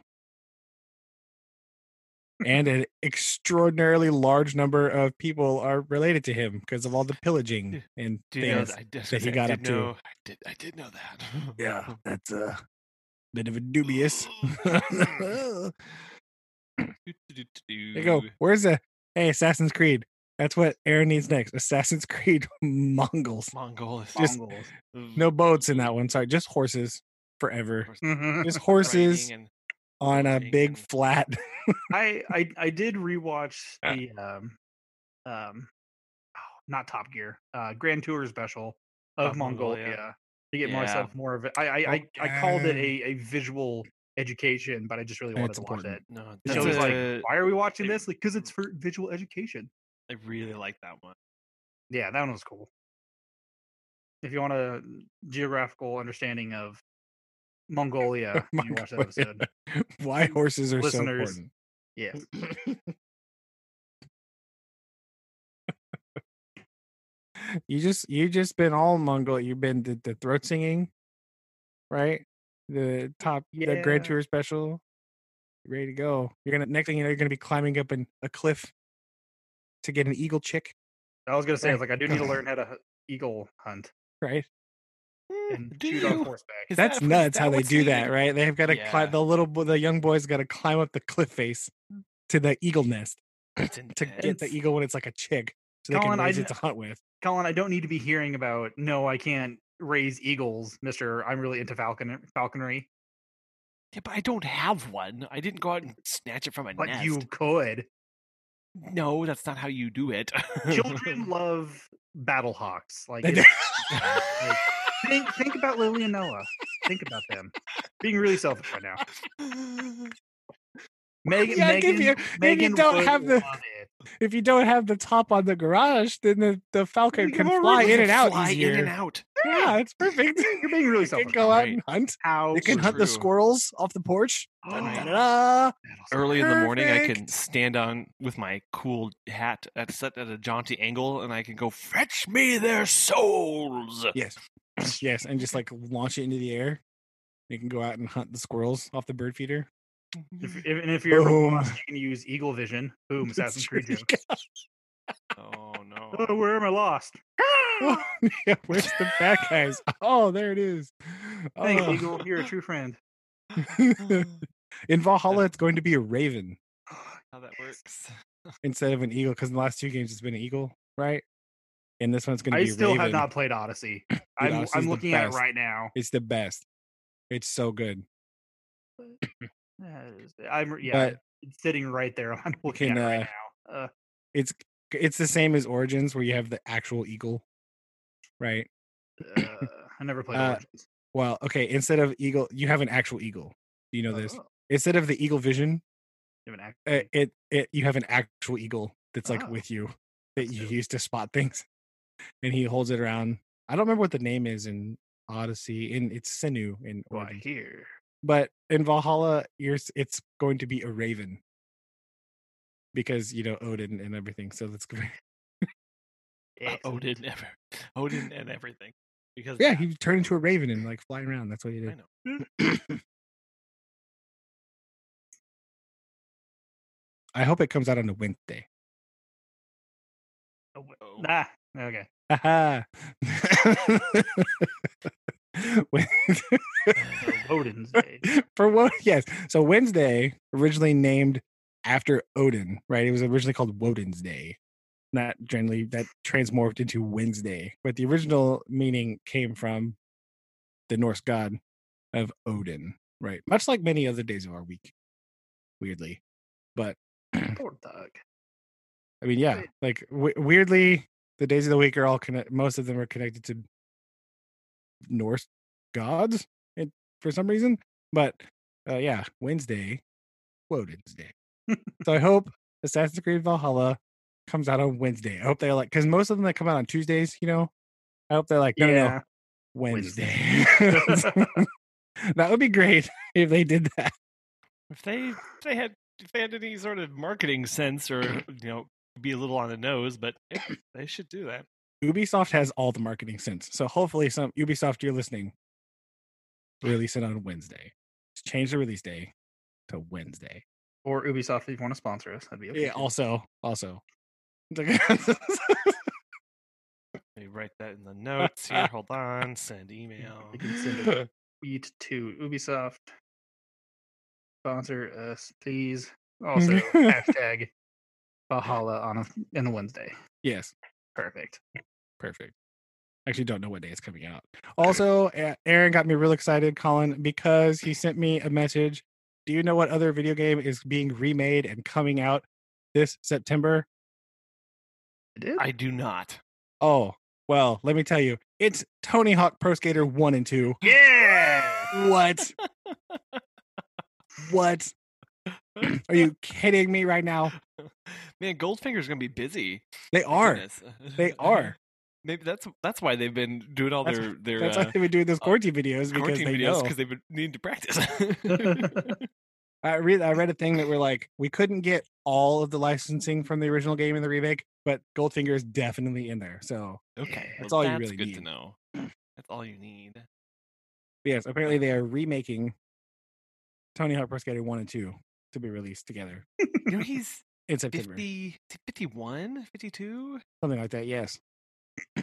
and an extraordinarily large number of people are related to him because of all the pillaging and you know things. that, he got up to. I did. I did know that. Yeah, <laughs> that's a bit of a dubious. <gasps> <laughs> there you go. Where's the hey Assassin's Creed? That's what Aaron needs next. Assassin's Creed <laughs> Mongols. Mongol is Just- Mongols. No boats in that one. Sorry, just horses forever. Mhm. Just <laughs> horses and- on a big and- flat. <laughs> I, I I did rewatch Ah. the um um oh, not Top Gear uh Grand Tour special of Of Mongolia, Mongolia. to get Yeah. myself more of it. I I, I, I called it a, a visual education, but I just really wanted It's to watch it. No, It's So that's it was a- like, why are we watching it- this? Like, because it's for visual education. I really like that one. Yeah, that one was cool. If you want a geographical understanding of <laughs> Mongolia, you watch that episode. <laughs> Why horses are Listeners. so important. Yes. <laughs> you just you just been all Mongol. You've been the, the throat singing, right? The top the Grand Tour special. Ready to go. You're gonna next thing you know, you're gonna be climbing up an, a cliff to get an eagle chick, I was gonna say, I was Right. Eh, like, I do need to learn how to eagle hunt right? Mm, and Do shoot on you? horseback. Is That's that- is nuts that how they what's do that, right? They've got to Yeah. climb the little the young boys got to climb up the cliff face to the eagle nest <clears throat> to get the eagle when it's like a chick, so they Collin, can I raise it to hunt with. Collin, I don't need to be hearing about. No, I can't raise eagles, Mister. I'm really into falcon falconry, Yeah, but I don't have one. I didn't go out and snatch it from a but nest. you could. No, that's not how you do it. Children <laughs> love battle hawks. Like, like, think think about Lily and Noah. Think about them. Being really selfish right now. <laughs> Megan, Yeah, if Megan, you- if you Megan don't have the- if you don't have the top on the garage, then the, the falcon You can fly in and out fly easier. in and out. Yeah, it's <laughs> perfect. You're being really <laughs> It can selfish. go out right. and hunt. How It can so hunt the squirrels off the porch. Right. Da-da-da. Early in the morning, I can stand on with my cool hat at set at a jaunty angle, and I can go fetch me their souls. Yes, <clears throat> yes, and just like launch it into the air. You can go out and hunt the squirrels off the bird feeder. If, if, and if you're ever Boom. lost, you can use Eagle Vision. Boom, <laughs> Assassin's Creed There you. Oh no! Oh, <laughs> where am I lost? go. <laughs> <laughs> yeah, where's the bad guys? Oh, there it is. Thanks, Oh. Eagle. You're a true friend. in Valhalla, it's going to be a raven <gasps> How that works? instead of an eagle because in the last two games it's been an eagle, right? And this one's going to be. I be still raven. have not played Odyssey. <clears throat> I'm, I'm looking at it right now. It's the best. It's so good. Yeah, it <clears throat> is- I'm yeah, But- it's sitting right there. I'm looking can, at it right uh, now. Uh, It's it's the same as Origins where you have the actual eagle, right? uh, I never played Uh, Origins. Well, okay, instead of eagle, you have an actual eagle. Do you know this? Oh, Instead of the eagle vision, you have an act- uh, it it you have an actual eagle that's like Oh. with you that That's you dope. use to spot things, <laughs> and he holds it around. I don't remember what the name is in Odyssey. In it's Senu in Why Origins. here? but in Valhalla, you're it's going to be a raven because you know Odin and everything. So that's good. Uh, <laughs> Odin ever, Odin and everything. Because Yeah, he turned into a raven and like flying around. That's what he I did. know. <clears throat> I hope it comes out on a Wednesday. Oh, wait, Oh. Nah. Okay. Haha. <laughs> When- Odin's <laughs> Day. For what? Yes. So Wednesday, originally named after Odin, right? It was originally called Woden's Day. Not generally that transmorphed into Wednesday, but the original meaning came from the Norse god of Odin, right? Much like many other days of our week, weirdly. But <clears throat> Poor Doug. I mean, yeah, like w- weirdly, the days of the week are all connected. Most of them are connected to Norse gods it, for some reason. But uh, yeah, Wednesday, Woden's Day. So I hope Assassin's Creed Valhalla comes out on Wednesday. I hope they're like, because most of them that come out on Tuesdays, you know, I hope they're like, no, no, no, Yeah. Wednesday. <laughs> <laughs> that would be great <laughs> if they did that. If they if they had if they had any sort of marketing sense or <clears throat> you know be a little on the nose, but yeah, they should do that. Ubisoft has all the marketing sense. So hopefully some Ubisoft you're listening release it on Wednesday. Just change the release day to Wednesday. Or Ubisoft, if you want to sponsor us, that'd be okay. Yeah, too. also also. <laughs> Let me write that in the <laughs> notes here. Hold on. Send email. You can send a <laughs> tweet to Ubisoft. Sponsor us, please. Also, hashtag Valhalla on a, in a Wednesday. yes, Perfect. perfect. Actually don't know what day it's coming out. Also, Aaron got me real excited, Collin, because he sent me a message. Do you know what other video game is being remade and coming out this September? I did. I do not. Oh, well, let me tell you. It's Tony Hawk Pro Skater 1 and 2. Yeah. What? what? <laughs> Are you kidding me right now? Man, Goldfinger's gonna be busy. They are. They <laughs> are. Maybe that's that's why they've been doing all That's- their their That's uh, why they've been doing those quarantine videos because quarantine they videos because they've been needing to practice. <laughs> I read I read a thing that we're like we couldn't get all of the licensing from the original game in the remake, but Goldfinger is definitely in there. So okay, <sighs> That's well, all you that's really good need. to know. That's all you need. but yes, apparently they are remaking Tony Hawk Pro Skater 1 and 2 to be released together You know, <laughs> he's in September. 50, 51, 52? Something like that, yes. <coughs>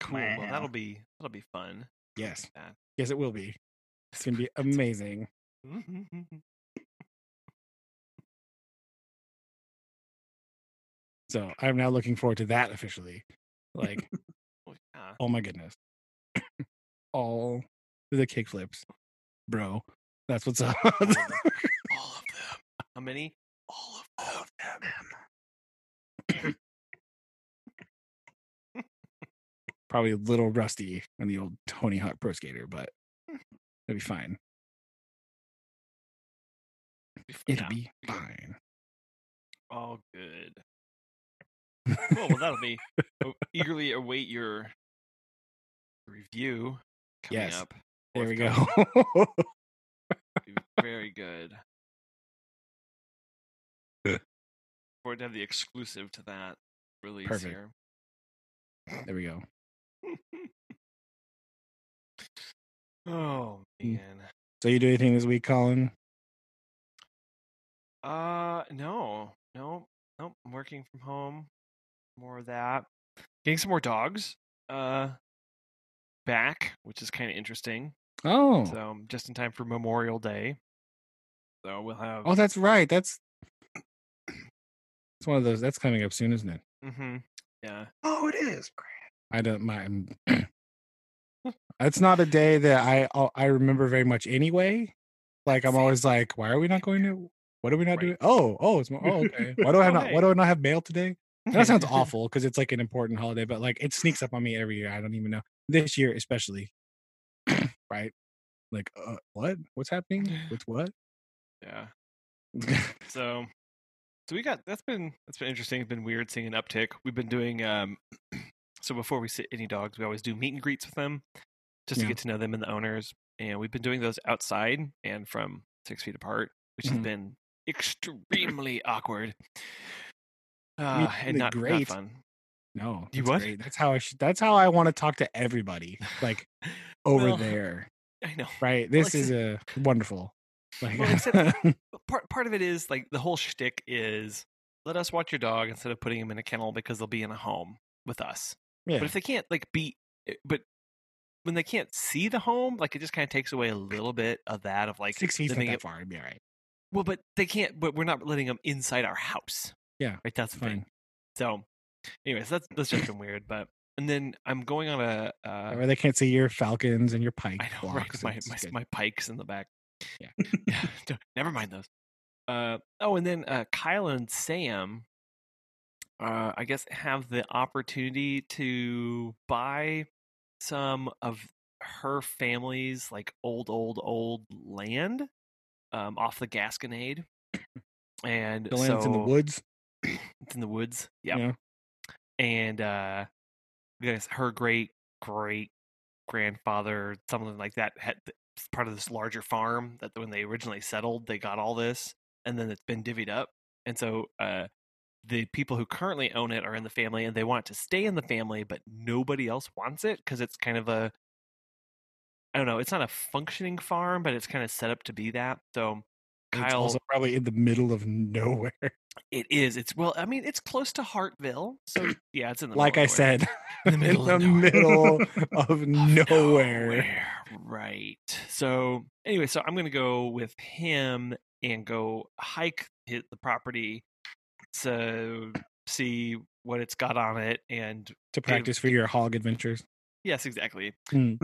Cool. Well, that'll be that'll be fun. Yes. Yeah. Yes, it will be. It's gonna be <laughs> amazing. <laughs> So I'm now looking forward to that officially. Like, <laughs> Oh, yeah. oh my goodness. <coughs> all the kickflips. Bro. That's what's up. All of them. All of them. How many? All of them. Probably a little rusty on the old Tony Hawk Pro Skater, but hmm. it'll be fine. It'll Yeah, be fine. All good. Cool. Well, that'll be. <laughs> oh, eagerly await your review coming Yes. up. There we go. <laughs> Very good. Forward to have the exclusive to that release Perfect. here. there we go. Oh Mm. man. So you do anything this week, Collin? Uh no. No. Nope. I'm working from home. More of that. Getting some more dogs. Uh back, which is kind of interesting. Oh. So just in time for Memorial Day. So we'll have Oh, that's right. That's it's one of those. That's coming up soon, isn't it? Mm hmm Yeah. Oh, it is. I don't mind. <clears throat> It's not a day that I I remember very much anyway. Like I'm Same. always like, why are we not going to? What are we not Right. doing? Oh, oh, it's oh okay. Why do I <laughs> Oh, not? Why do I not have mail today? <laughs> That sounds awful because it's like an important holiday, but like it sneaks up on me every year. I don't even know this year especially. <clears throat> right? Like, uh, what? What's happening? <sighs> with what? Yeah. <laughs> So, so we got that's been that's been interesting. It's been weird seeing an uptick. We've been doing um, <clears throat> so before we sit any dogs, we always do meet and greets with them, just Yeah. to get to know them and the owners. And we've been doing those outside and from six feet apart, which has Mhm. been <clears throat> extremely awkward. mean, Uh, and not, not great. fun. no, You what? great. That's how I should. That's how I want to talk to everybody. Like over Well, there, <laughs> I know. right? This like is a wonderful. Like, Well, <laughs> part part of it is like the whole shtick is let us watch your dog instead of putting him in a kennel because they'll be in a home with us. yeah, But if they can't like be, eh, but when they can't see the home, like it just kind of takes away a little bit of that of like six feet's them not that far. It'd be all right. Well, but they can't. But we're not letting them inside our house. Yeah, right. That's Fine. thing. So, anyways, that's that's just been weird. But and then I'm going on a. Uh, Or they can't see your falcons and your pike I know, <laughs> right? My my, my pikes in the back. Yeah. <laughs> yeah. Never mind those. Uh oh, and then uh, Kyle and Sam, uh, I guess, have the opportunity to buy some of her family's like old, old, old land um, off the Gasconade, and the land's in the woods. <clears throat> It's in the woods. Yeah Yeah. and uh her great great grandfather something like that had part of this larger farm that when they originally settled they got all this and then it's been divvied up and so uh the people who currently own it are in the family and they want it to stay in the family but nobody else wants it because it's kind of a i don't know it's not a functioning farm but it's kind of set up to be that so It's also probably in the middle of <laughs> nowhere. it is it's well i mean it's close to hartville so <clears throat> yeah it's in the like I nowhere. said, <laughs> In the <laughs> middle in of the nowhere. middle of of nowhere. Right. So anyway, so I'm gonna go with him and go hike hit the property to see what it's got on it and To practice for your hog adventures. yes, exactly. Mm.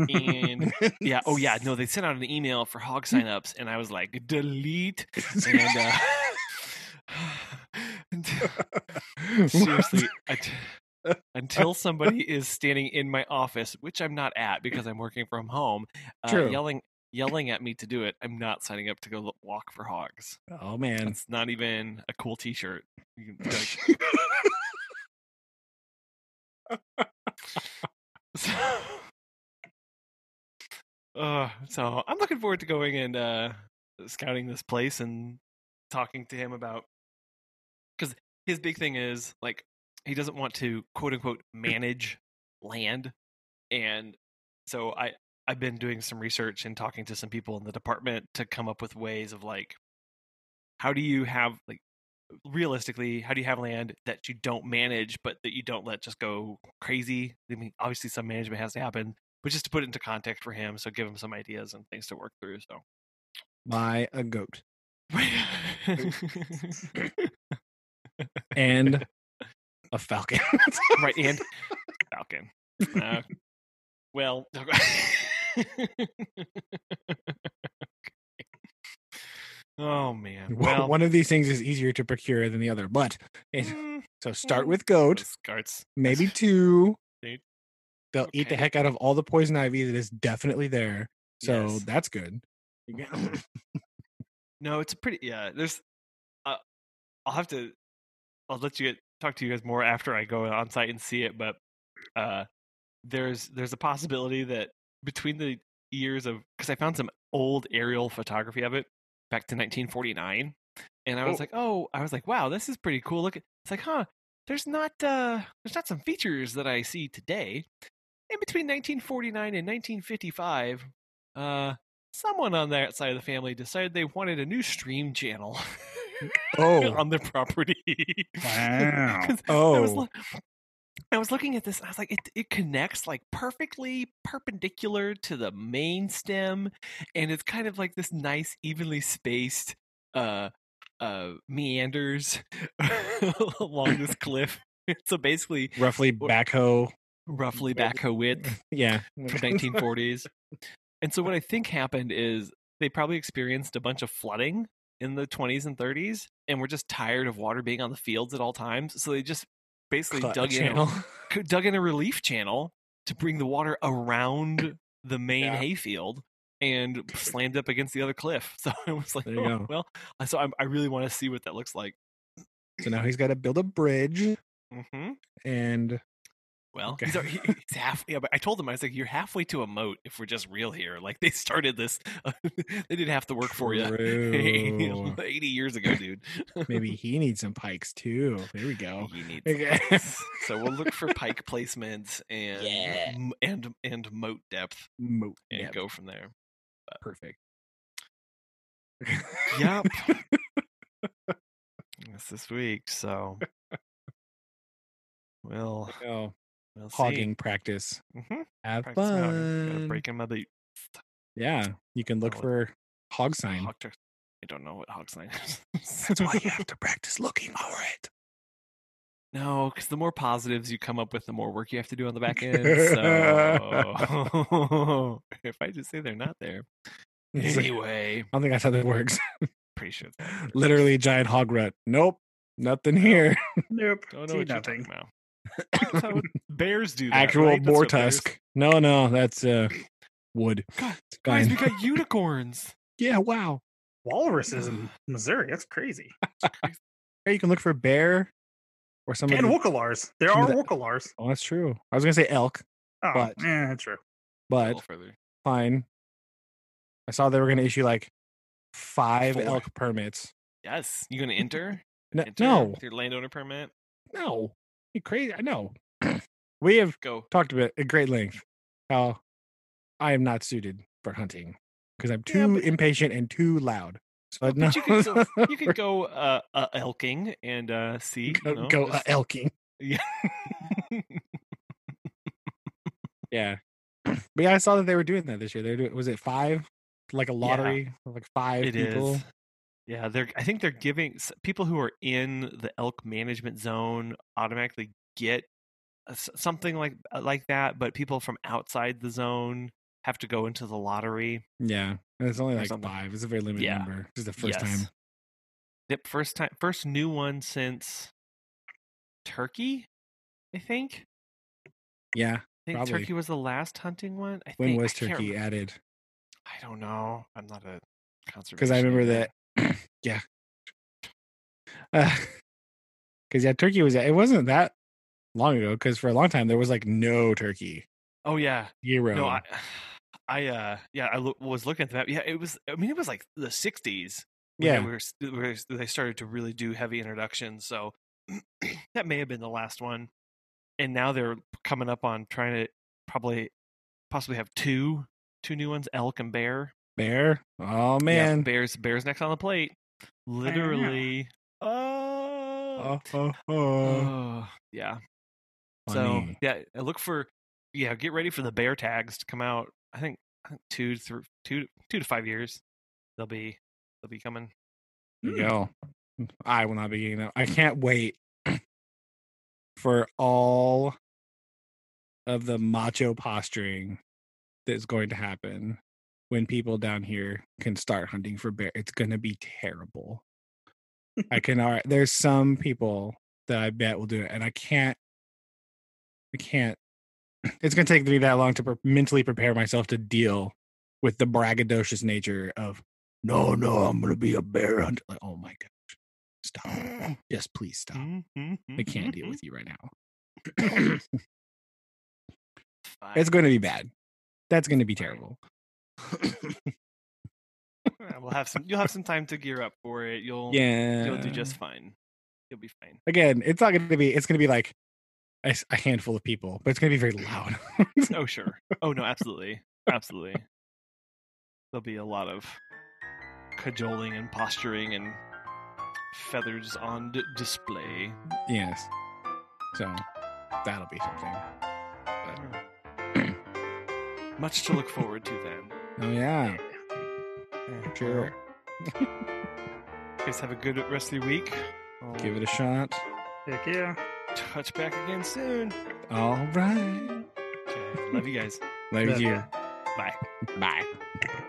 And yeah, oh yeah, no, <laughs> they sent out an email for hog signups and I was like, delete <laughs> and uh <sighs> seriously, t- until <laughs> somebody is standing in my office, which I'm not at because I'm working from home, uh, yelling yelling at me to do it. I'm not signing up to go walk for hogs. Oh man. It's not even a cool T-shirt. Like, so, uh, so I'm looking forward to going and uh, scouting this place and talking to him about because his big thing is like he doesn't want to quote unquote manage land, and so I I've been doing some research and talking to some people in the department to come up with ways of like how do you have like realistically how do you have land that you don't manage but that you don't let just go crazy? I mean obviously some management has to happen but just to put it into context for him so give him some ideas and things to work through so. Buy a goat. And <laughs> a falcon. right and <laughs> falcon. Uh, well <laughs> <laughs> oh man well one of these things is easier to procure than the other, but mm, so start mm, with goat, Starts maybe <laughs> two. Dude. They'll eat the heck out of all the poison ivy that is definitely there. So Yes. that's good. <coughs> No, it's a pretty yeah. There's, uh, I'll have to, I'll let you get, talk to you guys more after I go on site and see it. But uh, there's there's a possibility that between the years of because I found some old aerial photography of it back to 1949, and I was Oh. like, oh, I was like, wow, this is pretty cool. Look, it's like, huh? There's not uh, there's not some features that I see today. In between 1949 and 1955, uh, someone on that side of the family decided they wanted a new stream channel Oh. <laughs> on their property. <laughs> Wow. 'Cause I was, Oh. I was looking at this and I was like, it, it connects like perfectly perpendicular to the main stem, and it's kind of like this nice, evenly spaced uh uh meanders <laughs> along this <laughs> cliff. <laughs> So basically, roughly backhoe. roughly backhoe width Yeah. from 1940s. And so what I think happened is they probably experienced a bunch of flooding in the 20s and 30s and were just tired of water being on the fields at all times. So they just basically Cut dug in a, <laughs> dug in a relief channel to bring the water around the main Yeah. hayfield and slammed up against the other cliff. <laughs> So I was like, oh, well, so I'm, I really want to see what that looks like. So now he's got to build a bridge hmm and Well, Okay. he's, al- he, he's half. Yeah, but I told him I was like, "You're halfway to a moat if we're just real here." Like they started this, <laughs> they did half the work for you <laughs> eighty years ago, dude. maybe <laughs> he needs some pikes too. There we go. you need. Okay. so we'll look for pike placements and Yeah. m- and and moat depth Moat. and Yeah, go from there. perfect. Yep. That's this week, so we'll oh, we'll see. hogging practice. Mm-hmm. Have Practice. Gotta fun. break him of the Yeah, you can look Oh, for hog sign. hog. I don't know what hog sign is. <laughs> That's why you have to practice looking for it. No, because the more positives you come up with, the more work you have to do on the back end. So <laughs> <laughs> if I just say they're not there, anyway, I don't think that's how that works. pretty sure. Literally giant hog rut. Nope, nothing here. Nope. Don't know See what you're nothing. talking about. That's <laughs> how bears do that. Actual right? Boar what bears- tusk. No, no, that's uh wood. God, Guys, we got <laughs> unicorns. yeah, wow. Walruses in Missouri. <laughs> That's crazy. Hey, you can look for bear or some And the- Wookalars. There are of the- Wookalars. Oh, that's true. I was gonna say elk, Oh, But- yeah, that's true. But fine. I saw they were gonna issue like five Four. elk permits. Yes, you gonna enter? No, enter no, with your landowner permit. no. Crazy? I know. <clears throat> we have Go. talked about at great length how I am not suited for hunting because I'm too Yeah, but- impatient and too loud. So no, you could go. <laughs> You could go uh, uh, elking and uh, see. go, you know, go uh, elking. Yeah. <laughs> Yeah, but yeah, I saw that they were doing that this year. They were doing, was it five, like a Yeah. lottery, like five It is. Yeah, they're. I think they're giving people who are in the elk management zone automatically get something like uh, like that, but people from outside the zone have to go into the lottery. Yeah, and it's only like something. five. It's a very limited Yeah. number. This is the first Yes. time. Yep, first time, first new one since Turkey. I think. Yeah. I think Probably. turkey was the last hunting one. I When think. was turkey added? I don't know. I'm not a. Because I remember that. Yeah. <laughs> Because yeah, turkey was. It wasn't that long ago. Because for a long time there was like no turkey. Oh yeah. Zero. No, I, <sighs> I uh, yeah, I lo- was looking at that. Yeah, it was. I mean, it was like the '60s. when yeah. they, were, s- where they started to really do heavy introductions. So <clears throat> that may have been the last one. And now they're coming up on trying to probably possibly have two two new ones, elk and bear. Bear. Oh Yeah, man. bears bears next on the plate. Literally. Oh. Oh, oh, oh. oh, yeah. So yeah, look for yeah, get ready for the bear tags to come out. I think I think two through two two to five years. They'll be they'll be coming. There you hmm. go. Mm, I will not be getting them. I hmm. can't wait <clears throat> for all of the macho posturing that's going to happen when people down here can start hunting for bear. It's going to be terrible. I can already, there's some people that I bet will do it, and I can't. I can't. <clears throat> It's going to take me that long to pre- mentally prepare myself to deal with the braggadocious nature of no, no, I'm gonna be a bear hunter. Like, oh my gosh, stop! <laughs> Just please stop. I can't deal mm-hmm. with you right now. Mm-hmm. <clears throat> it's going to be bad. That's going to be terrible. <laughs> We'll have some. You'll have some time to gear up for it. You'll yeah, You'll do just fine. You'll be fine. Again, it's not going to be. It's going to be like a handful of people, but it's going to be very loud. Oh sure. Oh no, absolutely, absolutely. There'll be a lot of cajoling and posturing and feathers on d- display. yes. So that'll be something. Much to look forward to then. Oh yeah, sure. <laughs> Guys, have a good rest of your week. I'll Give it a shot. Heck yeah. touch back again soon. All right. Okay. <laughs> Love you guys. Love Love you. Bye. Bye.